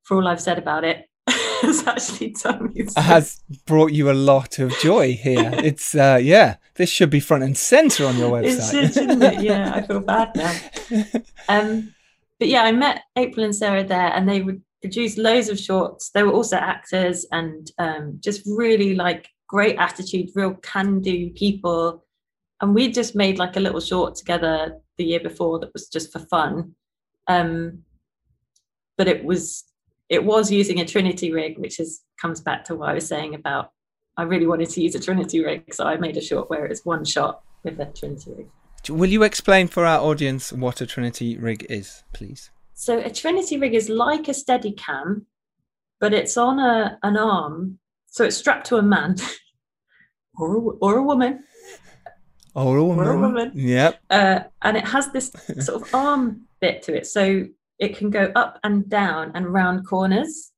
S4: for all I've said about it, [LAUGHS] has actually done me
S2: has brought you a lot of joy here. [LAUGHS] it's uh, yeah, this should be front and center on your website.
S4: It should, shouldn't it? Yeah, I feel [LAUGHS] bad now. Um, but yeah, I met April and Sarah there, and they would produce loads of shorts. They were also actors and um, just really like great attitude, real can-do people. And we just made like a little short together the year before that was just for fun. Um, but it was it was using a Trinity rig, which is comes back to what I was saying about I really wanted to use a Trinity rig, so I made a short where it's one shot with a Trinity rig.
S2: Will you explain for our audience what a Trinity rig is, please?
S4: So a Trinity rig is like a Steadicam, but it's on a an arm, so it's strapped to a man [LAUGHS] or a, or a woman.
S2: Or a woman.
S4: Or a woman.
S2: Yep.
S4: Uh, and it has this [LAUGHS] sort of arm bit to it, so it can go up and down and round corners,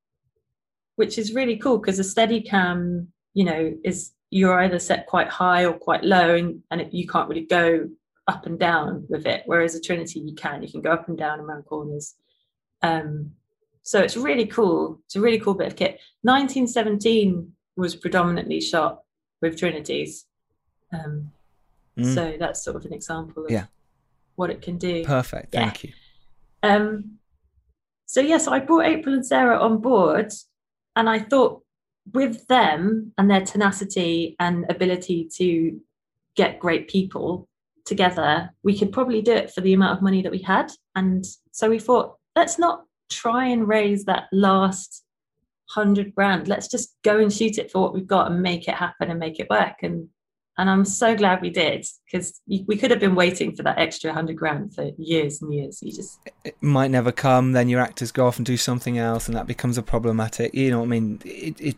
S4: which is really cool because a Steadicam, you know, is you're either set quite high or quite low, and, and it, you can't really go up and down with it. Whereas a Trinity, you can, you can go up and down around corners. Um, so it's really cool. It's a really cool bit of kit. 1917 was predominantly shot with Trinities. Um, mm. So that's sort of an example of
S2: yeah.
S4: what it can do.
S2: Perfect.
S4: Yeah.
S2: Thank you.
S4: Um, so yes, yeah, so I brought April and Sarah on board, and I thought with them and their tenacity and ability to get great people together, we could probably do it for the amount of money that we had. And so we thought, let's not try and raise that last hundred grand. Let's just go and shoot it for what we've got and make it happen and make it work. And and I'm so glad we did because we could have been waiting for that extra hundred grand for years and years. You just
S2: it might never come. Then your actors go off and do something else, and that becomes a problematic. You know what I mean? It, it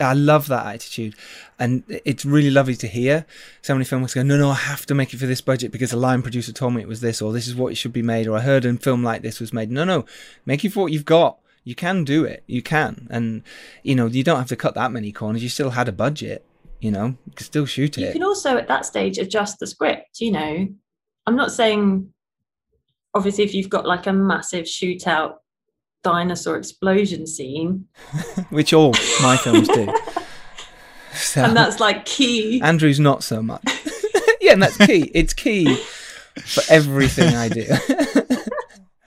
S2: I love that attitude, and it's really lovely to hear so many filmmakers go, "No, no, I have to make it for this budget because a line producer told me it was this, or this is what it should be made, or I heard a film like this was made." No, no, make it for what you've got. You can do it. You can, and you know you don't have to cut that many corners. You still had a budget you know, you can still shoot it.
S4: You can also at that stage adjust the script, you know. I'm not saying obviously if you've got like a massive shootout dinosaur explosion scene. [LAUGHS]
S2: Which all my films do. [LAUGHS]
S4: So, and that's like key.
S2: Andrew's not so much. [LAUGHS] yeah, and that's key. It's key for everything I do.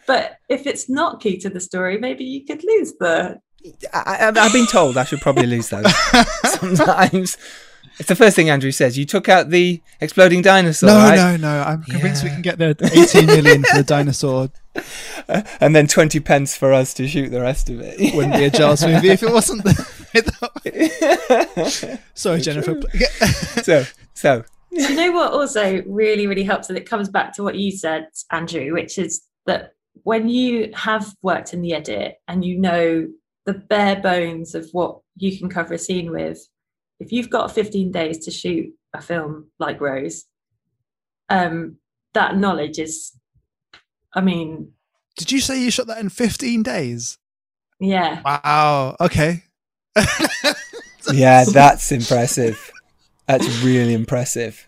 S4: but if it's not key to the story, maybe you could lose the.
S2: I, have been told I should probably lose those [LAUGHS] sometimes. It's the first thing Andrew says. You took out the exploding dinosaur.
S3: No,
S2: right?
S3: no, no. I'm convinced yeah. we can get the 18 million for the [LAUGHS] dinosaur.
S2: Uh, and then 20 pence for us to shoot the rest of it.
S3: Wouldn't be a [LAUGHS] Jaws movie if it wasn't. The, Sorry, Jennifer.
S2: so, so.
S4: Do you know what also really, really helps? And it comes back to what you said, Andrew, which is that when you have worked in the edit and you know the bare bones of what you can cover a scene with, if you've got 15 days to shoot a film like Rose, um, that knowledge is, I mean.
S3: Did you say you shot that in 15 days?
S4: Yeah.
S3: Wow. Okay. [LAUGHS]
S2: yeah, that's impressive. That's really impressive.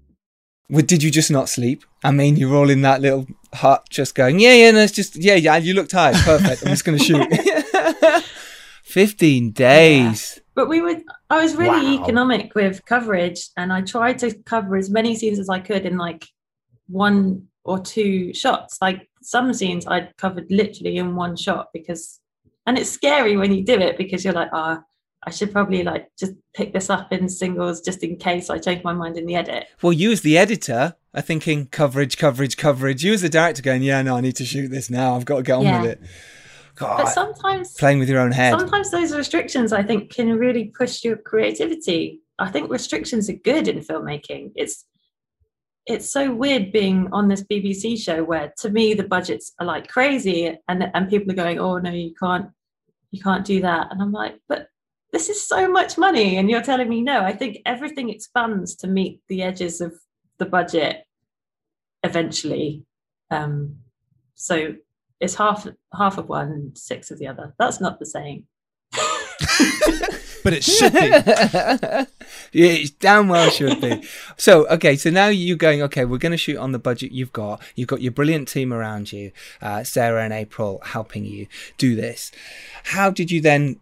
S2: Well, did you just not sleep? I mean, you're all in that little hut, just going, yeah, yeah, no, it's just, yeah, yeah. You look tired. Perfect. I'm just going [LAUGHS] to shoot. [LAUGHS] Fifteen days.
S4: But we would, I was really
S2: Wow.
S4: economic with coverage and I tried to cover as many scenes as I could in like one or two shots. Like some scenes I'd covered literally in one shot because, and it's scary when you do it because you're like, ah, I should probably like just pick this up in singles just in case I change my mind in the edit.
S2: Well, you as the editor are thinking coverage, coverage, coverage. You as the director going, yeah, no, I need to shoot this now. I've got to get on
S4: Yeah.
S2: with it. God, But
S4: sometimes
S2: playing with your own head.
S4: sometimes those restrictions i think can really push your creativity i think restrictions are good in filmmaking it's it's so weird being on this bbc show where to me the budgets are like crazy and and people are going oh no you can't you can't do that and i'm like but this is so much money and you're telling me no i think everything expands to meet the edges of the budget eventually um so it's half half of one and six of the other that's not the same [LAUGHS]
S3: But it should be.
S2: yeah, it's damn well should be. So, okay, so now you're going, okay, we're going to shoot on the budget you've got. You've got your brilliant team around you, uh, Sarah and April helping you do this. How did you then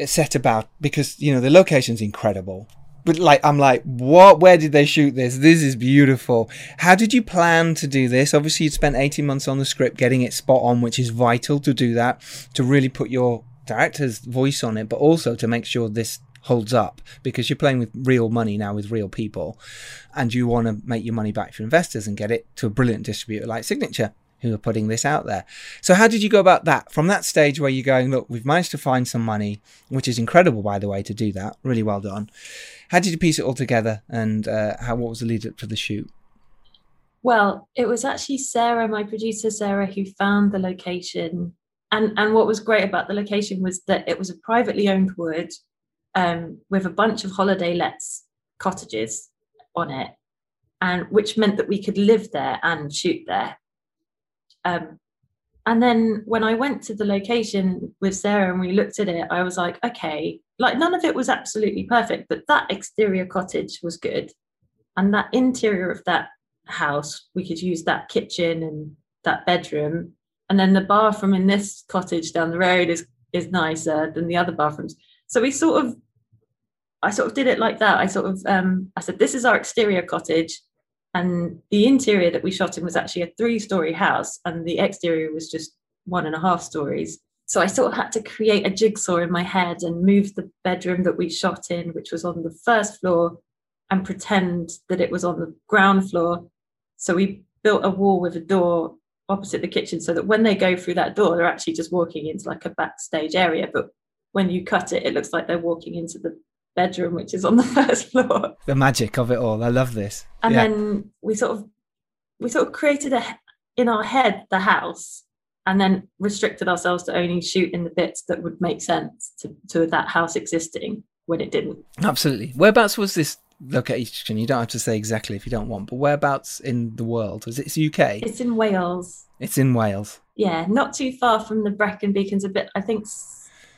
S2: Uh, set about? Because, you know, the location's incredible. But like, I'm like, what? Where did they shoot this? This is beautiful. How did you plan to do this? Obviously, you'd spent 18 months on the script, getting it spot on, which is vital to do that, to really put your director's voice on it, but also to make sure this holds up because you're playing with real money now with real people and you want to make your money back for investors and get it to a brilliant distributor like Signature who are putting this out there. So how did you go about that from that stage where you're going, look, we've managed to find some money, which is incredible by the way to do that. Really well done. How did you piece it all together and uh, how what was the lead up to the shoot?
S4: Well, it was actually Sarah, my producer Sarah, who found the location. And and what was great about the location was that it was a privately owned wood um, with a bunch of holiday lets cottages on it, and which meant that we could live there and shoot there. Um, and then when I went to the location with Sarah and we looked at it, I was like, okay, like none of it was absolutely perfect, but that exterior cottage was good. And that interior of that house, we could use that kitchen and that bedroom. And then the bathroom in this cottage down the road is is nicer than the other bathrooms. So we sort of I sort of did it like that. I sort of um I said, this is our exterior cottage. And the interior that we shot in was actually a three-story house, and the exterior was just one and a half stories. So I sort of had to create a jigsaw in my head and move the bedroom that we shot in, which was on the first floor, and pretend that it was on the ground floor. So we built a wall with a door opposite the kitchen so that when they go through that door, they're actually just walking into like a backstage area. But when you cut it, it looks like they're walking into the bedroom, which is on the [LAUGHS] first floor.
S2: The magic of it all. I love this.
S4: And
S2: Yeah.
S4: then we sort of we sort of created a in our head the house and then restricted ourselves to only shoot in the bits that would make sense to, to that house existing when it didn't.
S2: Absolutely. Whereabouts was this location? You don't have to say exactly if you don't want, but whereabouts in the world? Was it it's UK?
S4: It's in Wales.
S2: It's in Wales.
S4: Yeah, not too far from the Brecon Beacons, a bit, I think,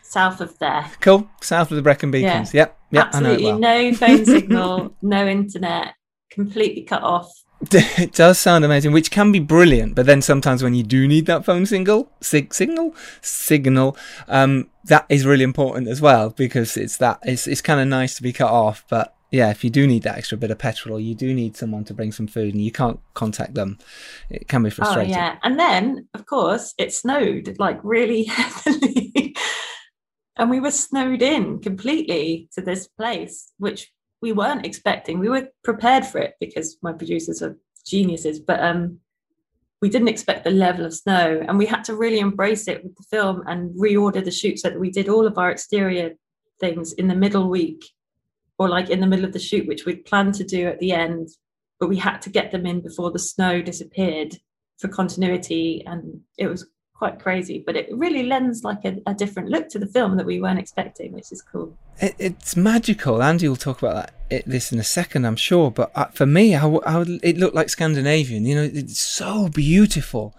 S4: south of there.
S2: Cool. South of the Brecon Beacons. Yep. Yep.
S4: Absolutely
S2: I know it well.
S4: no phone [LAUGHS] signal, no internet, completely cut off. [LAUGHS]
S2: it does sound amazing, which can be brilliant. But then sometimes when you do need that phone single, sig- signal, signal, um, that is really important as well because it's that it's it's kind of nice to be cut off. But yeah, if you do need that extra bit of petrol, you do need someone to bring some food, and you can't contact them. It can be frustrating.
S4: Oh
S2: frustrating.
S4: yeah, and then of course it snowed like really [LAUGHS] heavily, and we were snowed in completely to this place, which we weren't expecting. We were prepared for it because my producers are geniuses, but um, we didn't expect the level of snow, and we had to really embrace it with the film and reorder the shoot so that we did all of our exterior things in the middle week or like in the middle of the shoot, which we'd planned to do at the end, but we had to get them in before the snow disappeared for continuity. And it was quite crazy, but it really lends like a, a different look to the film that we weren't expecting, which is cool.
S2: It, it's magical. Andy will talk about that it, this in a second, I'm sure. But uh, for me, I, w- I would, it looked like Scandinavian. You know, it's so beautiful.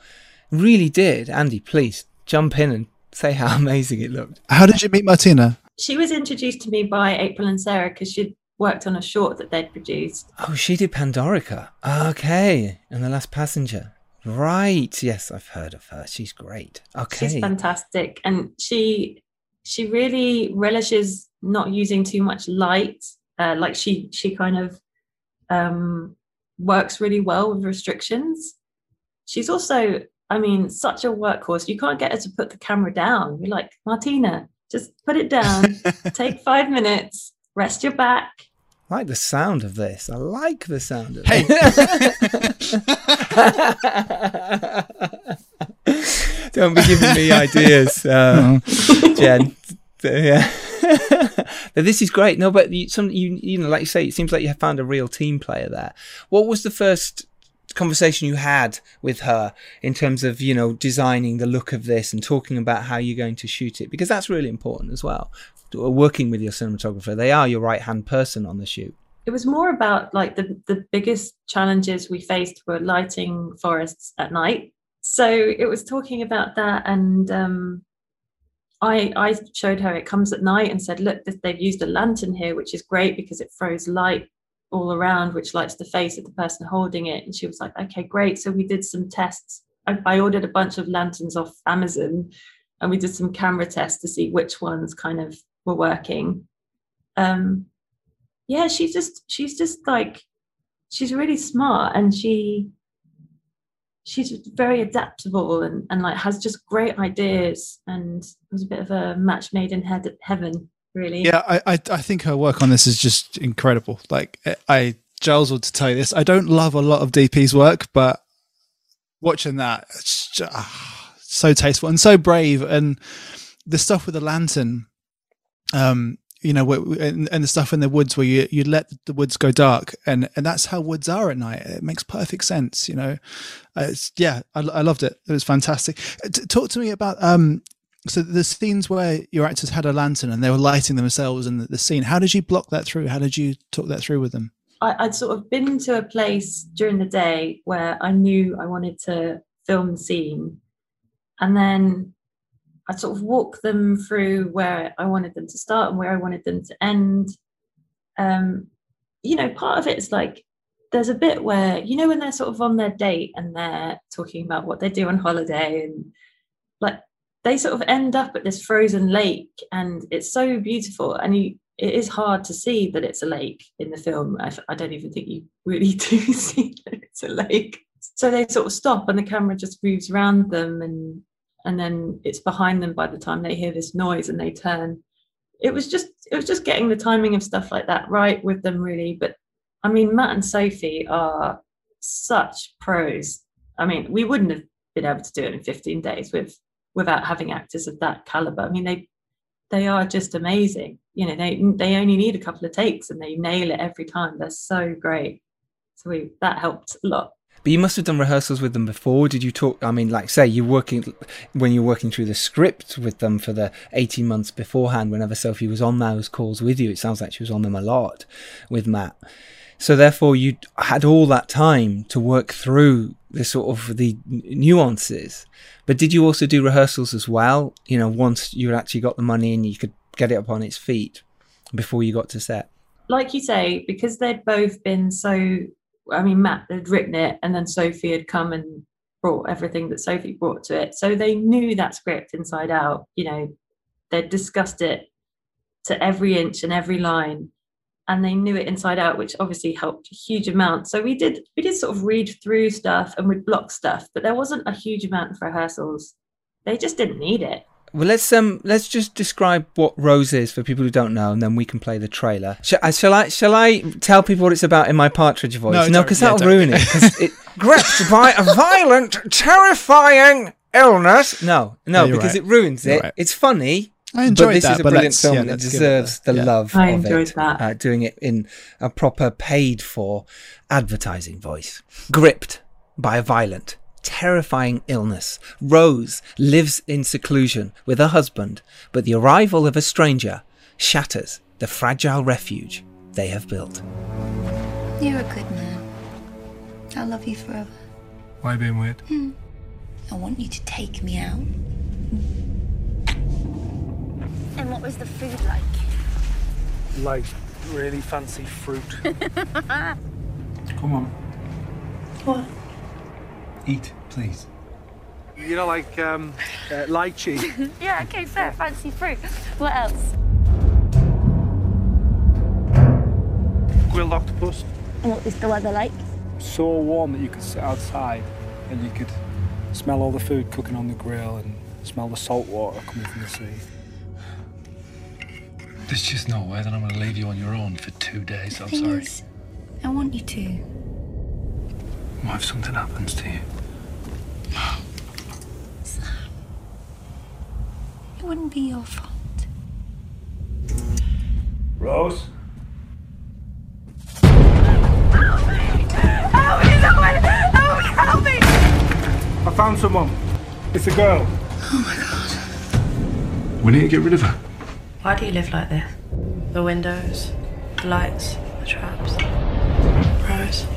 S2: Really did. Andy, please jump in and say how [LAUGHS] amazing it looked.
S3: How did you meet Martyna?
S4: She was introduced to me by April and Sarah because she'd worked on a short that they'd produced.
S2: Oh, she did Pandorica. Okay, and the Last Passenger. Right. Yes, I've heard of her. She's great. Okay.
S4: She's fantastic, and she she really relishes not using too much light. Uh, like she she kind of um, works really well with restrictions. She's also, I mean, such a workhorse. You can't get her to put the camera down. You're like Martyna, just put it down. [LAUGHS] take five minutes. Rest your back.
S2: I like the sound of this. I like the sound of
S3: Hey.
S2: it. [LAUGHS] Don't be giving me ideas, uh, [LAUGHS] Jen. Yeah. [LAUGHS] This is great. No, but you, some you you know, like you say, it seems like you have found a real team player there. What was the first conversation you had with her in terms of you know designing the look of this and talking about how you're going to shoot it? Because that's really important as well. Working with your cinematographer, they are your right hand person on the shoot.
S4: It was more about like the the biggest challenges we faced were lighting forests at night. So it was talking about that, and um, I I showed her it comes at night and said, look, they've used a lantern here, which is great because it throws light all around, which lights the face of the person holding it. And she was like, okay, great. So we did some tests. I, I ordered a bunch of lanterns off Amazon, and we did some camera tests to see which ones kind of were working. Um, yeah, she's just she's just like she's really smart and she she's very adaptable and, and like has just great ideas and it was a bit of a match made in head heaven really
S3: Yeah, I, I I think her work on this is just incredible. Like I Giles would tell you this. I don't love a lot of DP's work, but watching that, it's just, ah, so tasteful and so brave. And the stuff with the lantern, um, you know, and, and the stuff in the woods where you you let the woods go dark, and and that's how woods are at night. It makes perfect sense. You know, uh, yeah, I, I loved it. It was fantastic. Uh, T- talk to me about um so the scenes where your actors had a lantern and they were lighting themselves in the, the scene how did you block that through how did you talk that through with them
S4: I, I'd sort of been to a place during the day where I knew I wanted to film the scene and then I'd sort of walk them through where I wanted them to start and where I wanted them to end. Um you know part of it is like there's a bit where you know when they're sort of on their date and they're talking about what they do on holiday and like they sort of end up at this frozen lake and it's so beautiful and you it is hard to see that it's a lake in the film. I don't even think you really [LAUGHS] do see that it's a lake. So they sort of stop and the camera just moves around them and and then it's behind them by the time they hear this noise and they turn. It was just it was just getting the timing of stuff like that right with them really. But i mean matt and sophie are such pros. I mean we wouldn't have been able to do it in 15 days with without having actors of that caliber. I mean they they are just amazing. You know they they only need a couple of takes and they nail it every time. They're so great. So we that helped a lot
S2: But you must have done rehearsals with them before. Did you talk? I mean, like say you're working when you're working through the script with them for the 18 months beforehand. Whenever Sophie was on those calls with you, it sounds like she was on them a lot with Matt. So therefore, you had all that time to work through the sort of the nuances. But did you also do rehearsals as well? You know, once you actually got the money and you could get it up on its feet before you got to set.
S4: like you say, because they'd both been so, I mean, Matt had written it and then Sophie had come and brought everything that Sophie brought to it. So they knew that script inside out. You know, they'd discussed it to every inch and every line and they knew it inside out which obviously helped a huge amount so we did we did sort of read through stuff and we'd block stuff but there wasn't a huge amount of rehearsals they just didn't need it
S2: Well, let's um, let's just describe what Rose is for people who don't know, and then we can play the trailer. Shall, I- shall I? Shall I tell people what it's about in my partridge voice?
S3: No,
S2: No, because
S3: yeah,
S2: that'll
S3: don't.
S2: ruin it. 'cause it [LAUGHS] gripped by a violent, terrifying illness. No, no,
S3: Yeah,
S2: because
S3: right.
S2: it ruins
S3: You're
S2: it.
S3: right.
S2: It's funny.
S3: I enjoyed
S2: but this
S3: that,
S2: is a
S3: but
S2: brilliant
S3: let's-
S2: film
S3: yeah,
S2: and it
S3: let's it
S2: deserves
S3: the-
S2: the
S3: yeah.
S2: love
S4: I
S2: of
S4: enjoyed
S2: it.
S4: that.
S2: Uh, doing it in a proper paid for advertising voice. Gripped by a violent, terrifying illness, Rose lives in seclusion with her husband, but the arrival of a stranger shatters the fragile refuge they have built.
S5: You're a good man. I'll love you forever.
S6: Why being weird? Hmm.
S5: I want you to take me out.
S1: And what was the food like?
S6: Like really fancy fruit. [LAUGHS]
S7: Come on,
S4: What?
S7: Eat, please.
S6: you know, like um, uh, lychee. [LAUGHS]
S5: Yeah, okay, fair. Fancy fruit. What else?
S6: Grilled octopus.
S1: What is the weather like?
S6: So warm that you could sit outside and you could smell all the food cooking on the grill and smell the salt water coming from the sea.
S7: There's just no way that I'm going to leave you on your own for two days. I'm
S5: Thing
S7: sorry.
S5: is, I want you to.
S7: What if something happens to you?
S5: Sam, it wouldn't be your fault.
S6: Rose?
S8: Help me, someone! Help me, help me!
S6: I found someone. It's a girl. Oh my god.
S7: We need to get rid of her.
S9: Why do you live like this? The windows, the lights, the traps. Rose.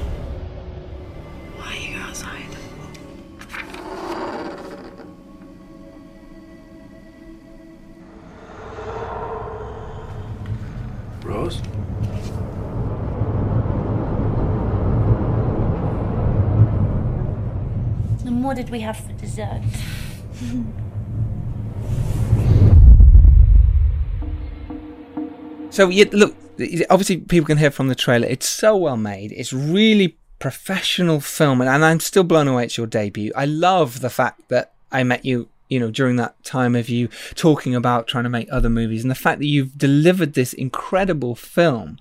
S1: We have for dessert?
S2: So you look, obviously people can hear from the trailer. It's so well made. It's really professional film, and, and I'm still blown away. It's your debut. I love the fact that I met you. You know, during that time of you talking about trying to make other movies, and the fact that you've delivered this incredible film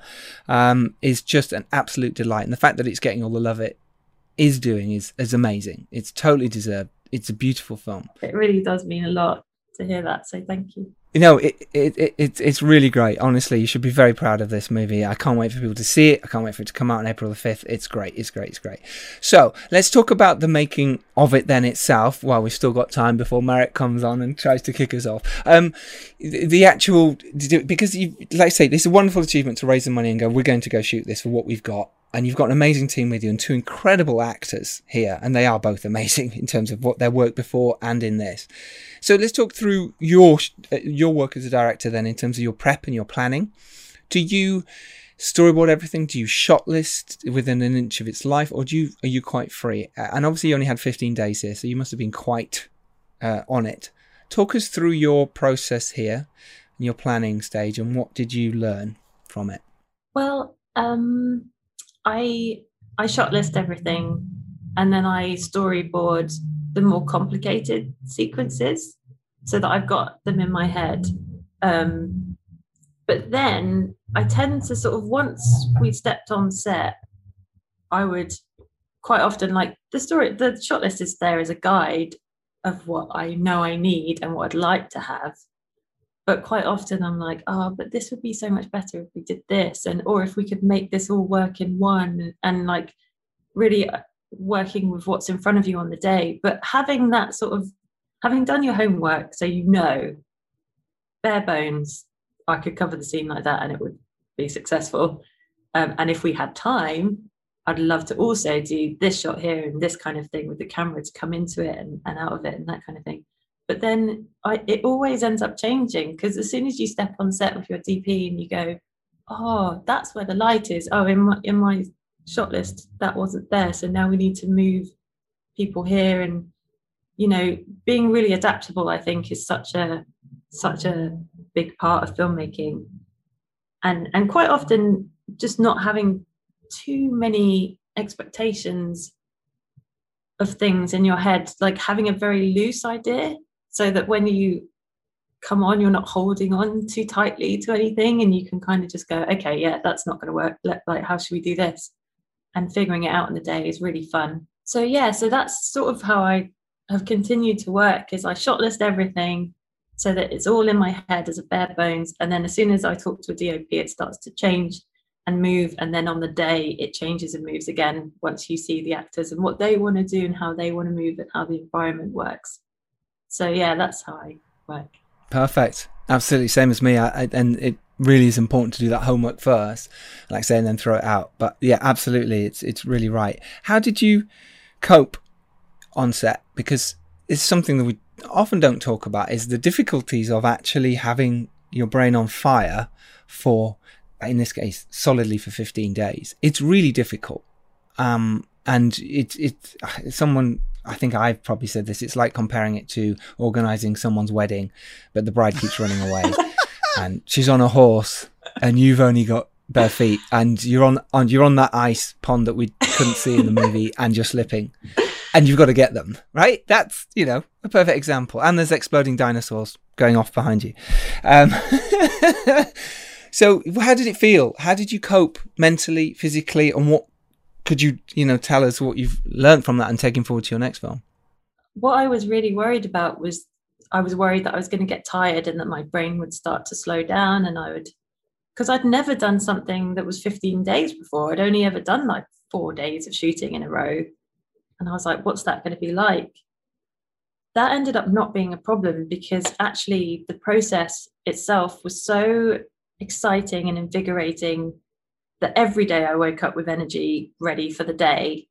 S2: um, is just an absolute delight. And the fact that it's getting all the love it is doing is is amazing. It's totally deserved. It's a beautiful film.
S4: It really does mean a lot to hear that. So thank you.
S2: You know, it, it, it it's it's really great. Honestly, you should be very proud of this movie. I can't wait for people to see it. I can't wait for it to come out on April the fifth. It's great. It's great. It's great. So let's talk about the making of it then itself. While we've still got time before Merrick comes on and tries to kick us off. Um, the, the actual because you like I say, this is a wonderful achievement to raise the money and go. We're going to go shoot this for what we've got. And you've got an amazing team with you and two incredible actors here, and they are both [LAUGHS] amazing in terms of what their work before and in this. So let's talk through your uh, your work as a director then in terms of your prep and your planning. Do you storyboard everything? Do you shot list within an inch of its life, or do you are you quite free? Uh, And obviously, you only had 15 days here, so you must have been quite uh, on it. Talk us through your process here, and your planning stage, and what did you learn from it?
S4: Well, um, I I shot list everything, and then I storyboard the more complicated sequences so that I've got them in my head. Um, but then I tend to sort of once we stepped on set, I would quite often like the story. The shot list is there as a guide of what I know I need and what I'd like to have but quite often i'm like oh but this would be so much better if we did this and or if we could make this all work in one and like really uh, working with what's in front of you on the day. But having that sort of having done your homework so you know bare bones i could cover the scene like that and it would be successful. Um, and if we had time i'd love to also do this shot here and this kind of thing with the camera to come into it and, and out of it and that kind of thing but then I, it always ends up changing because as soon as you step on set with your DP and you go, oh, that's where the light is. Oh, in my in my shot list that wasn't there, so now we need to move people here, and you know, being really adaptable, I think, is such a such a big part of filmmaking, and and quite often just not having too many expectations of things in your head, like having a very loose idea so that when you come on you're not holding on too tightly to anything and you can kind of just go okay yeah that's not going to work. Let, like how should we do this? And figuring it out in the day is really fun. So yeah so that's sort of how i have continued to work is i shot list everything so that it's all in my head as a bare bones. And then as soon as i talk to a dop it starts to change and move. And then on the day it changes and moves again once you see the actors and what they want to do and how they want to move and how the environment works so yeah that's how i work
S2: Perfect. Absolutely, same as me. I, I, and it really is important to do that homework first, like I say, and then throw it out. But yeah, absolutely, it's it's really right. How did you cope on set? Because it's something that we often don't talk about. Is the difficulties of actually having your brain on fire for in this case, solidly for 15 days, it's really difficult. Um, and it, it, someone, I think I've probably said this, it's like comparing it to organizing someone's wedding, but the bride keeps running away [LAUGHS] and she's on a horse and you've only got bare feet and you're on, on, you're on that ice pond that we couldn't see in the movie and you're slipping and you've got to get them, right? That's, you know, a perfect example. And there's exploding dinosaurs going off behind you. Um, [LAUGHS] so how did it feel? How did you cope mentally, physically, and what could you, you know, tell us what you've learned from that and taking forward to your next film?
S4: What I was really worried about was I was worried that I was going to get tired and that my brain would start to slow down and I would because I'd never done something that was 15 days before. I'd only ever done like four days of shooting in a row. And I was like, what's that going to be like? That ended up not being a problem because actually the process itself was so exciting and invigorating that every day I woke up with energy ready for the day.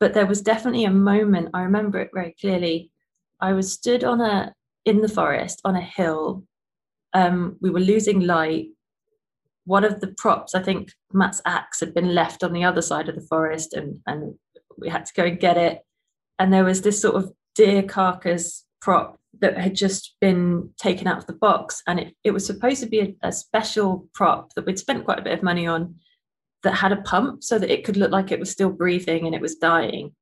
S4: But there was definitely a moment, I remember it very clearly. I was stood on a in the forest on a hill. Um, we were losing light. One of the props, I think Matt's axe had been left on the other side of the forest and, and we had to go and get it. And there was this sort of deer carcass prop that had just been taken out of the box. And it, it was supposed to be a, a special prop that we'd spent quite a bit of money on that had a pump so that it could look like it was still breathing and it was dying.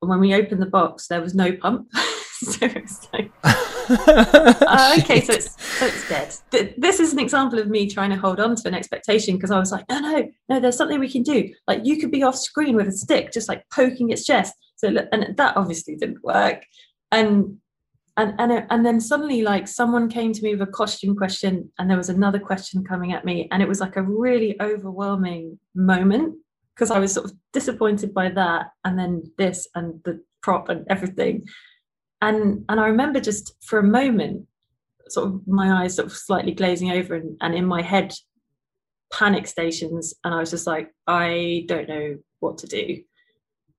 S4: And when we opened the box, there was no pump. [LAUGHS] so it's like, [LAUGHS] uh, okay, so it's so it's dead. This is an example of me trying to hold on to an expectation because I was like, no, no, no, there's something we can do. Like you could be off screen with a stick, just like poking its chest. So and that obviously didn't work. And and and uh, and then suddenly like someone came to me with a costume question and there was another question coming at me and it was like a really overwhelming moment because I was sort of disappointed by that and then this and the prop and everything. And and I remember just for a moment sort of my eyes sort of slightly glazing over and, and in my head panic stations and I was just like I don't know what to do.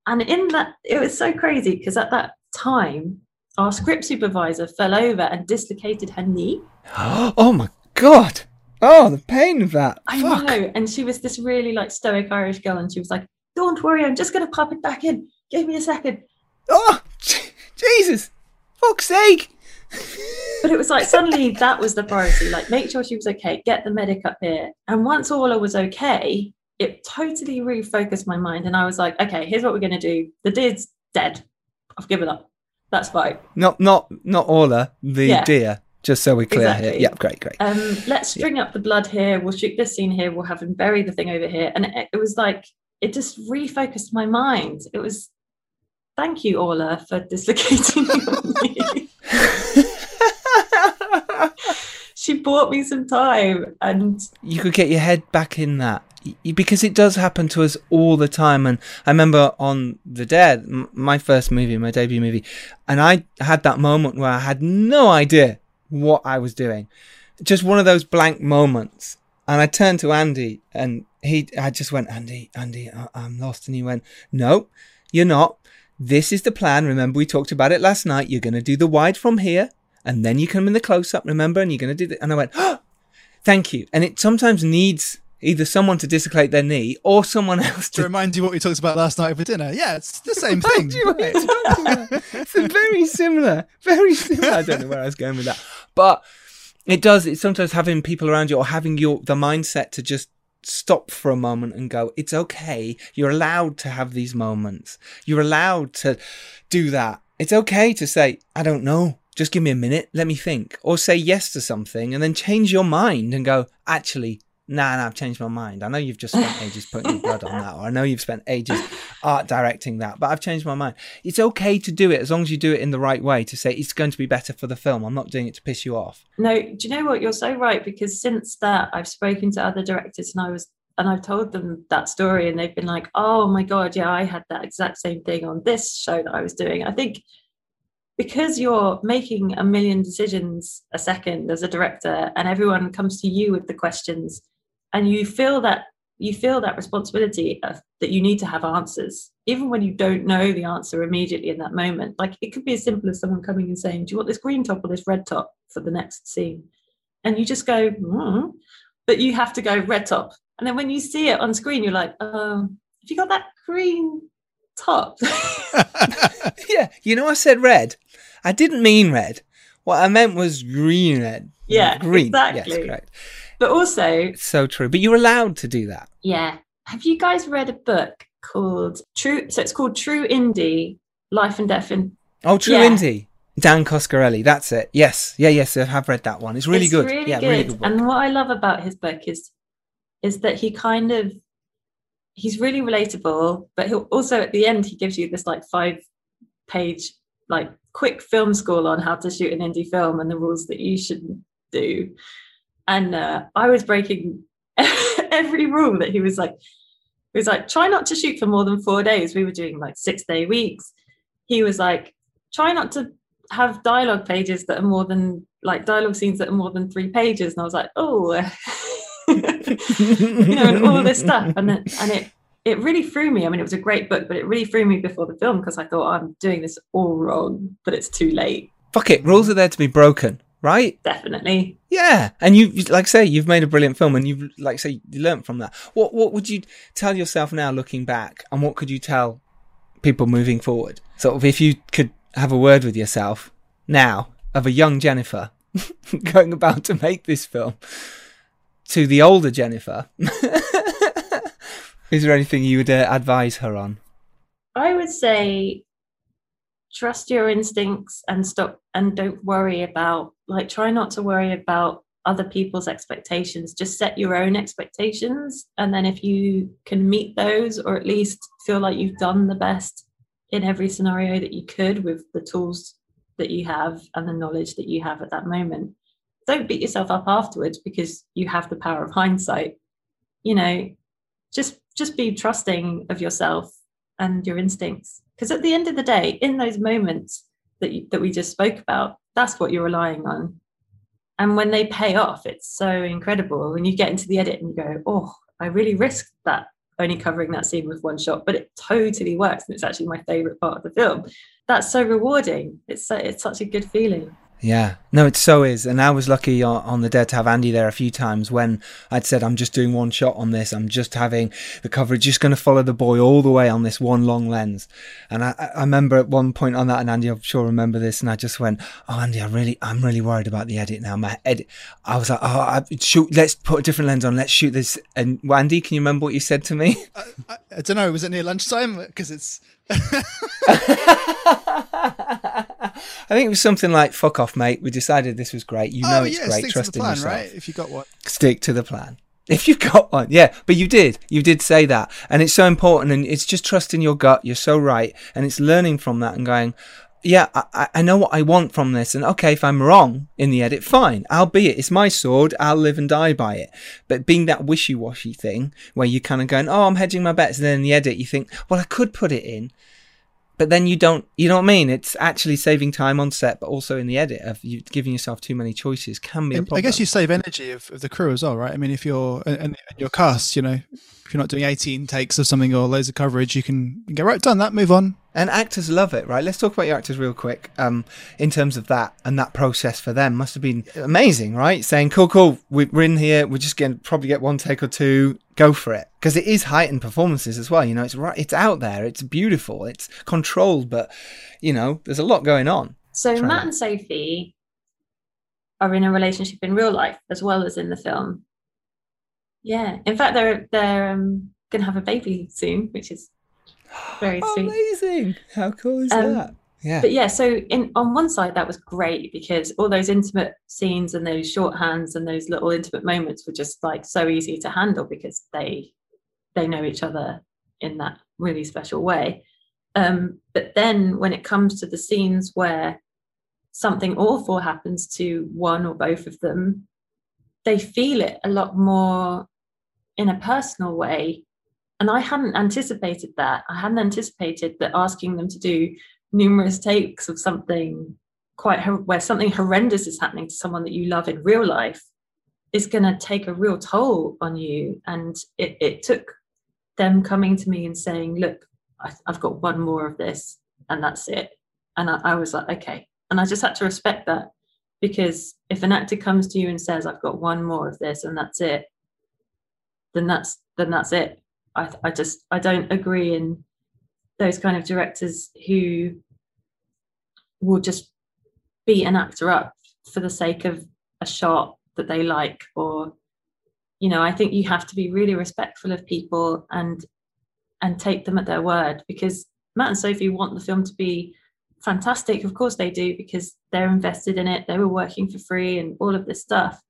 S4: And in that it was so crazy because at that time our script supervisor fell over and dislocated her knee. [GASPS]
S2: oh my god! Oh, the pain of that.
S4: I Fuck. know. And she was this really like stoic Irish girl, and she was like, "Don't worry, I'm just going to pop it back in. Give me a second.
S2: Oh, Jesus! Fuck's sake!
S4: but it was like [LAUGHS] suddenly that was the priority. Like, make sure she was okay. Get the medic up here. And once Orla was okay, it totally refocused my mind, and I was like, okay, here's what we're going to do. The dude's dead. I've given up. That's fine.
S2: Not not not Orla, the yeah. deer. Just so we're clear
S4: exactly.
S2: here. Yeah, great, great.
S4: Um, let's string yeah. up the blood here. We'll shoot this scene here. We'll have him bury the thing over here. And it, it was like it just refocused my mind. It was thank you, Orla, for dislocating [LAUGHS] me. [LAUGHS] she bought me some time and
S2: you could get your head back in that because it does happen to us all the time. And I remember on The Dead, my first movie, my debut movie, and I had that moment where I had no idea what I was doing. Just one of those blank moments. And I turned to Andy and he, I just went, Andy, Andy, I'm lost. And he went, No, you're not. This is the plan. Remember, we talked about it last night. You're going to do the wide from here and then you come in the close up, remember? And you're going to do that. And I went, oh, [GASPS] Thank you. And it sometimes needs either someone to dislocate their knee or someone [LAUGHS] else
S3: to, to remind you what we talked about last night over dinner. Yeah, it's the same thing.
S2: it's very similar, very similar. I don't know where I was going with that, but it does. It's sometimes having people around you or having your the mindset to just stop for a moment and go, it's okay. You're allowed to have these moments. You're allowed to do that. It's okay to say, I don't know. Just give me a minute. Let me think. Or say yes to something and then change your mind and go, actually, nah, nah, I've changed my mind. I know you've just spent ages putting your blood on that, or I know you've spent ages art directing that, but I've changed my mind. It's okay to do it as long as you do it in the right way to say it's going to be better for the film. I'm not doing it to piss you off.
S4: No, do you know what? You're so right because since that, I've spoken to other directors and I was and I've told them that story and they've been like, oh my God, yeah, I had that exact same thing on this show that I was doing. I think because you're making a million decisions a second as a director and everyone comes to you with the questions and you feel that you feel that responsibility of, that you need to have answers even when you don't know the answer immediately in that moment like it could be as simple as someone coming and saying do you want this green top or this red top for the next scene and you just go mm, but you have to go red top. And then when you see it on screen, you're like, oh have you got that green top? [LAUGHS] [LAUGHS]
S2: yeah, you know, I said red. I didn't mean red. What I meant was green red.
S4: yeah,
S2: green.
S4: exactly.
S2: Yes, correct.
S4: But also,
S2: It's so true. But you're allowed to do that.
S4: yeah, have you guys read a book called True? So it's called True Indie: Life and Death in.
S2: Oh, True
S4: Yeah.
S2: Indie. Don Coscarelli. That's it. Yes. Yeah, yes, I have read that one. It's really
S4: It's
S2: good.
S4: Really
S2: yeah,
S4: good.
S2: really good book.
S4: And what I love about his book is is that he kind of he's really relatable, but he'll also at the end he gives you this like five page like quick film school on how to shoot an indie film and the rules that you shouldn't do. And uh, I was breaking [LAUGHS] every rule that he was like he was like try not to shoot for more than four days. We were doing like six day weeks. He was like try not to have dialogue pages that are more than like dialogue scenes that are more than three pages and i was like oh [LAUGHS] you know and all this stuff and and it it really threw me i mean it was a great book but it really threw me before the film because i thought i'm doing this all wrong but it's too late
S2: Fuck it. Rules are there to be broken, right?
S4: definitely
S2: Yeah, and you like I say you've made a brilliant film, and you've like I say you learnt from that. What what would you tell yourself now, looking back, and what could you tell people moving forward? Sort of, if you could have a word with yourself now of a young Jennifer [LAUGHS] going about to make this film to the older Jennifer, [LAUGHS] is there anything you would uh, advise her on?
S4: i would say trust your instincts and stop and don't worry about like try not to worry about other people's expectations. Just set your own expectations and then if you can meet those or at least feel like you've done the best in every scenario that you could with the tools that you have and the knowledge that you have at that moment don't beat yourself up afterwards because you have the power of hindsight. You know just just be trusting of yourself and your instincts. Because at the end of the day in those moments that you, that we just spoke about that's what you're relying on. And when they pay off it's so incredible. When you get into the edit and you go oh i really risked that only covering that scene with one shot but it totally works and it's actually my favorite part of the film. That's so rewarding. It's so, it's such a good feeling
S2: Yeah, no, it so is. And I was lucky on, on the dead to have Andy there a few times when I'd said, I'm just doing one shot on this. I'm just having the coverage, just going to follow the boy all the way on this one long lens. And I, I remember at one point on that, and Andy, I'm sure remember this. And I just went, Oh, Andy, I really, I'm really worried about the edit now. My edit, I was like, Oh, I, shoot, let's put a different lens on. Let's shoot this. And Andy, can you remember what you said to me?
S3: I, I don't know. Was it near lunchtime? Because it's. [LAUGHS] [LAUGHS]
S2: I think it was something like, fuck off, mate. We decided this was great. You oh, know
S3: oh
S2: it's
S3: yeah,
S2: great.
S3: stick
S2: Trust
S3: to the
S2: in yourself.
S3: right? If you got one.
S2: stick to the plan. [LAUGHS] If you've got one, yeah, but you did, you did say that, and it's so important, and it's just trusting your gut. You're so right, and it's learning from that and going, yeah, I- I, know what I want from this, and okay, if I'm wrong in the edit, fine, I'll be it. It's my sword. I'll live and die by it. But being that wishy-washy thing where you're kind of going, oh, I'm hedging my bets, and then in the edit you think, well, I could put it in, but then you don't. You know what I mean? It's actually saving time on set, but also in the edit of you giving yourself too many choices can be a problem.
S3: I guess you save energy of, of the crew as well, right? I mean, if you're and, and your cast, you know, if you're not doing 18 takes of something or loads of coverage, you can go right done that, move on.
S2: And actors love it, right? Let's talk about your actors real quick. Um, in terms of that and that process for them must have been amazing, right? Saying, "Cool, cool, we- we're in here. We're just going to probably get one take or two. Go for it." Because it is heightened performances as well. You know, it's right. It's out there. It's beautiful. It's controlled, but you know, there's a lot going on.
S4: So
S2: Try
S4: Matt and Sophie are in a relationship in real life as well as in the film. Yeah, in fact, they're they're um, gonna have a baby soon, which is very [GASPS] sweet.
S2: Amazing! How cool is
S4: Um,
S2: that? Yeah.
S4: But yeah, so in on one side that was great because all those intimate scenes and those shorthands and those little intimate moments were just like so easy to handle because they they know each other in that really special way. Um, but then when it comes to the scenes where something awful happens to one or both of them, they feel it a lot more in a personal way. And I hadn't anticipated that. I hadn't anticipated that asking them to do numerous takes of something quite where something horrendous is happening to someone that you love in real life is going to take a real toll on you. And it, it took them coming to me and saying, Look, I, I've got one more of this, and that's it. And I, I was like, Okay. And I just had to respect that because if an actor comes to you and says, I've got one more of this and that's it, then that's then that's it. I I just I don't agree in those kind of directors who will just beat an actor up for the sake of a shot that they like or you know i think you have to be really respectful of people and and take them at their word because matt and sophie want the film to be fantastic. Of course they do because they're invested in it. They were working for free and all of this stuff.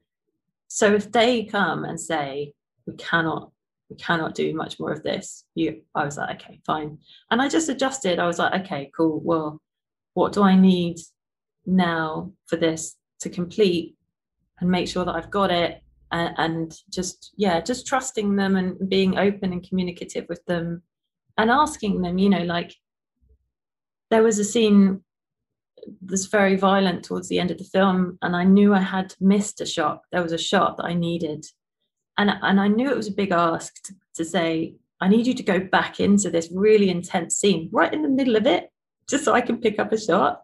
S4: So if they come and say we cannot we cannot do much more of this. You i was like okay fine. And i just adjusted. I was like okay cool. Well what do i need now for this to complete and make sure that I've got it? And, and just yeah just trusting them and being open and communicative with them and asking them you know like there was a scene that's very violent towards the end of the film and I knew I had missed a shot. There was a shot that I needed and and I knew it was a big ask to, to say I need you to go back into this really intense scene right in the middle of it just so I can pick up a shot.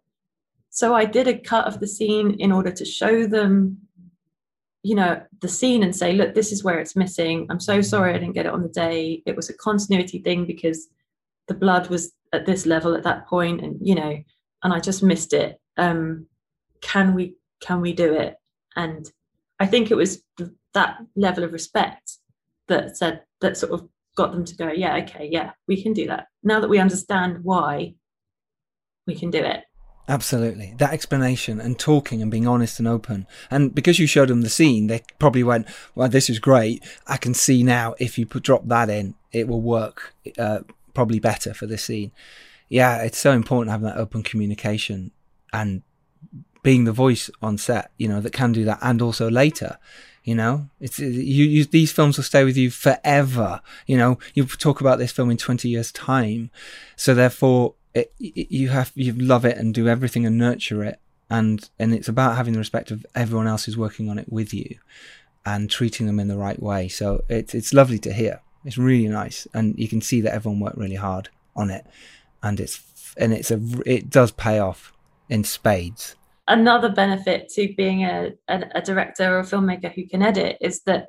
S4: So I did a cut of the scene in order to show them you know the scene and say look this is where it's missing. I'm so sorry i didn't get it on the day. It was a continuity thing because the blood was at this level at that point and you know and i just missed it. Um can we can we do it? And i think it was that level of respect that said that sort of got them to go yeah okay yeah we can do that now that we understand why we can do it
S2: Absolutely. That explanation and talking and being honest and open. And because you showed them the scene, they probably went, well, this is great. I can see now if you put, drop that in, it will work uh, probably better for this scene. Yeah, it's so important having that open communication and being the voice on set, you know, that can do that and also later. You know, it's you, you. These films will stay with you forever. You know, you talk about this film in twenty years' time, so therefore, it, you have you love it and do everything and nurture it and and it's about having the respect of everyone else who's working on it with you and treating them in the right way so it's it's lovely to hear it's really nice and you can see that everyone worked really hard on it and it's and it's a it does pay off in spades
S4: another benefit to being a, a, a director or a filmmaker who can edit is that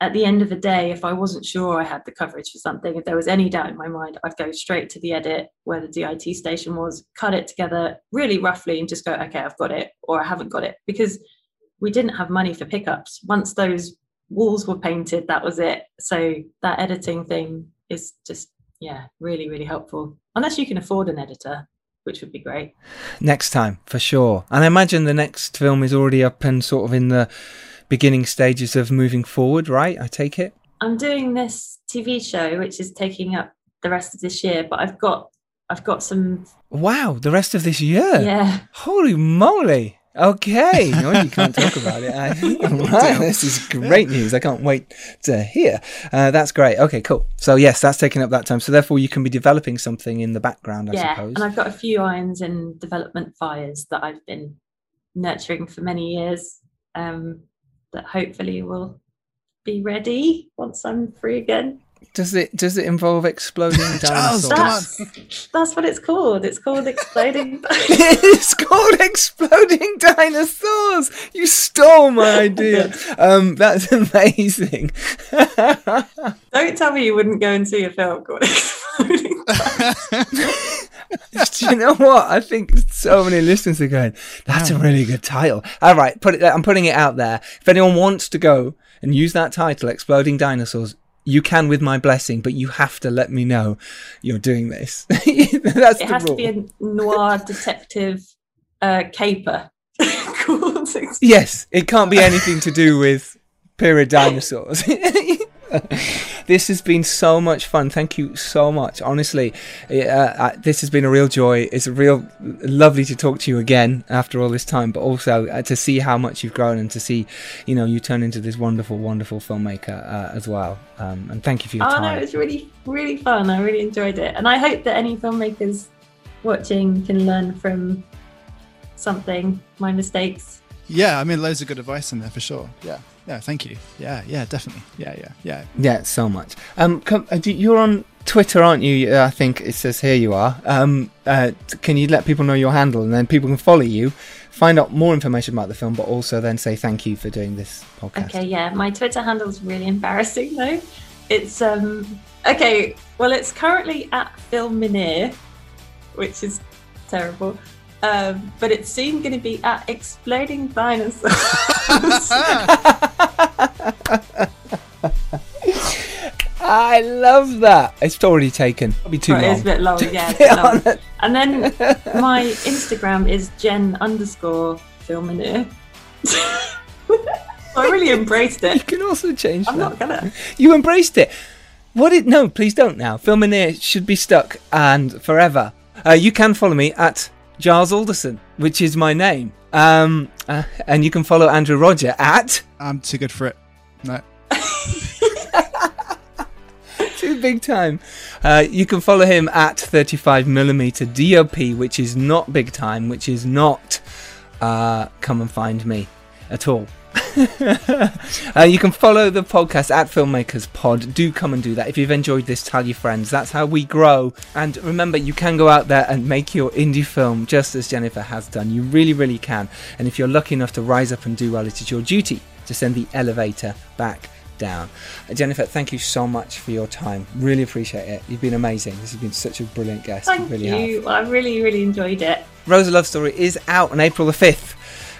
S4: at the end of the day, if I wasn't sure I had the coverage for something, if there was any doubt in my mind, I'd go straight to the edit where the DIT station was, cut it together really roughly, and just go, okay, I've got it, or I haven't got it, because we didn't have money for pickups. Once those walls were painted, that was it. So that editing thing is just, yeah, really, really helpful. Unless you can afford an editor, which would be great.
S2: Next time, for sure. And I imagine the next film is already up and sort of in the beginning stages of moving forward, right? I take it.
S4: I'm doing this TV show, which is taking up the rest of this year, but I've got I've got some.
S2: Wow, the rest of this year.
S4: Yeah.
S2: Holy moly! Okay, [LAUGHS] no, you can't talk about it. I, [LAUGHS] [LAUGHS] right, this is great news. I can't wait to hear. Uh, that's great. Okay, cool. So yes, that's taking up that time. So therefore, you can be developing something in the background, I
S4: yeah,
S2: suppose.
S4: and I've got a few irons in development fires that I've been nurturing for many years. Um, that hopefully will be ready once I'm free again.
S2: Does it does it involve exploding [LAUGHS] dinosaurs?
S4: that's, that's what it's called. It's called exploding. [LAUGHS]
S2: it's called exploding dinosaurs. You stole my idea. Um, that's amazing. [LAUGHS]
S4: Don't tell me you wouldn't go and see a film called Exploding.
S2: Do you know what? I think so many listeners are going, that's a really good title. All right, put it, I'm putting it out there. If anyone wants to go and use that title, Exploding Dinosaurs, you can with my blessing, but you have to let me know you're doing this. [LAUGHS] That's
S4: it has rule. to be a noir detective uh, caper. [LAUGHS]
S2: yes, it can't be anything to do with period dinosaurs. [LAUGHS] [LAUGHS] this has been so much fun. Thank you so much. Honestly, uh, uh, this has been a real joy. It's a real lovely to talk to you again after all this time, but also uh, to see how much you've grown and to see, you know, you turn into this wonderful, wonderful filmmaker uh, as well. Um, and thank you for your
S4: oh,
S2: time.
S4: Oh no, it was really, really fun. I really enjoyed it, and I hope that any filmmakers watching can learn from something, my mistakes.
S3: Yeah, I mean, loads of good advice in there for sure. Yeah yeah, thank you. Yeah, yeah, definitely. Yeah, yeah, yeah.
S2: Yeah, so much. Um, come, uh, you're on Twitter, aren't you? I think it says here you are. Um, uh, can you let people know your handle and then people can follow you find out more information about the film, but also then say thank you for doing this podcast.
S4: Okay, yeah. My Twitter handle is really embarrassing though. It's um okay. Well, it's currently at Filmineer, which is terrible. Um, but it's soon going to be at Exploding Dinosaurs. [LAUGHS]
S2: I love that. It's already taken. It'll be too
S4: Right,
S2: long.
S4: It's a bit long, [LAUGHS] yeah. it's a
S2: fit
S4: bit long.
S2: it.
S4: And then [LAUGHS] my Instagram is Jen underscore Filmineer. I really embraced it.
S2: You can also change
S4: I'm
S2: that.
S4: not gonna.
S2: You embraced it. What it? No, please don't now. Filmineer should be stuck and forever. Uh, you can follow me at Giles Alderson, which is my name. Um, uh, and you can follow Andrew Rodger at
S3: I'm too good for it. No. [LAUGHS]
S2: too big time. Uh, you can follow him at 35mm DOP, which is not big time, which is not uh, come and find me at all. [LAUGHS] uh, you can follow the podcast at Filmmakers Pod. Do come and do that. If you've enjoyed this, tell your friends. That's how we grow. And remember, you can go out there and make your indie film just as Jennifer has done. You really, really can. And if you're lucky enough to rise up and do well, it is your duty to send the elevator back down. Uh, Jennifer, thank you so much for your time. Really appreciate it. You've been amazing. This has been such a brilliant guest.
S4: Thank
S2: really have.
S4: you. I really, really enjoyed it.
S2: Rose: A Love Story is out on April the 5th,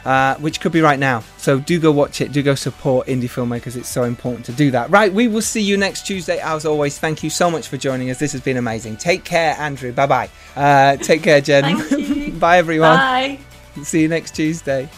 S2: uh, which could be right now. So do go watch it. Do go support indie filmmakers. It's so important to do that. Right, we will see you next Tuesday. As always, thank you so much for joining us. This has been amazing. Take care, Andrew. Bye bye. Uh, take care, Jen. [LAUGHS] Bye, everyone.
S4: Bye.
S2: See you next Tuesday.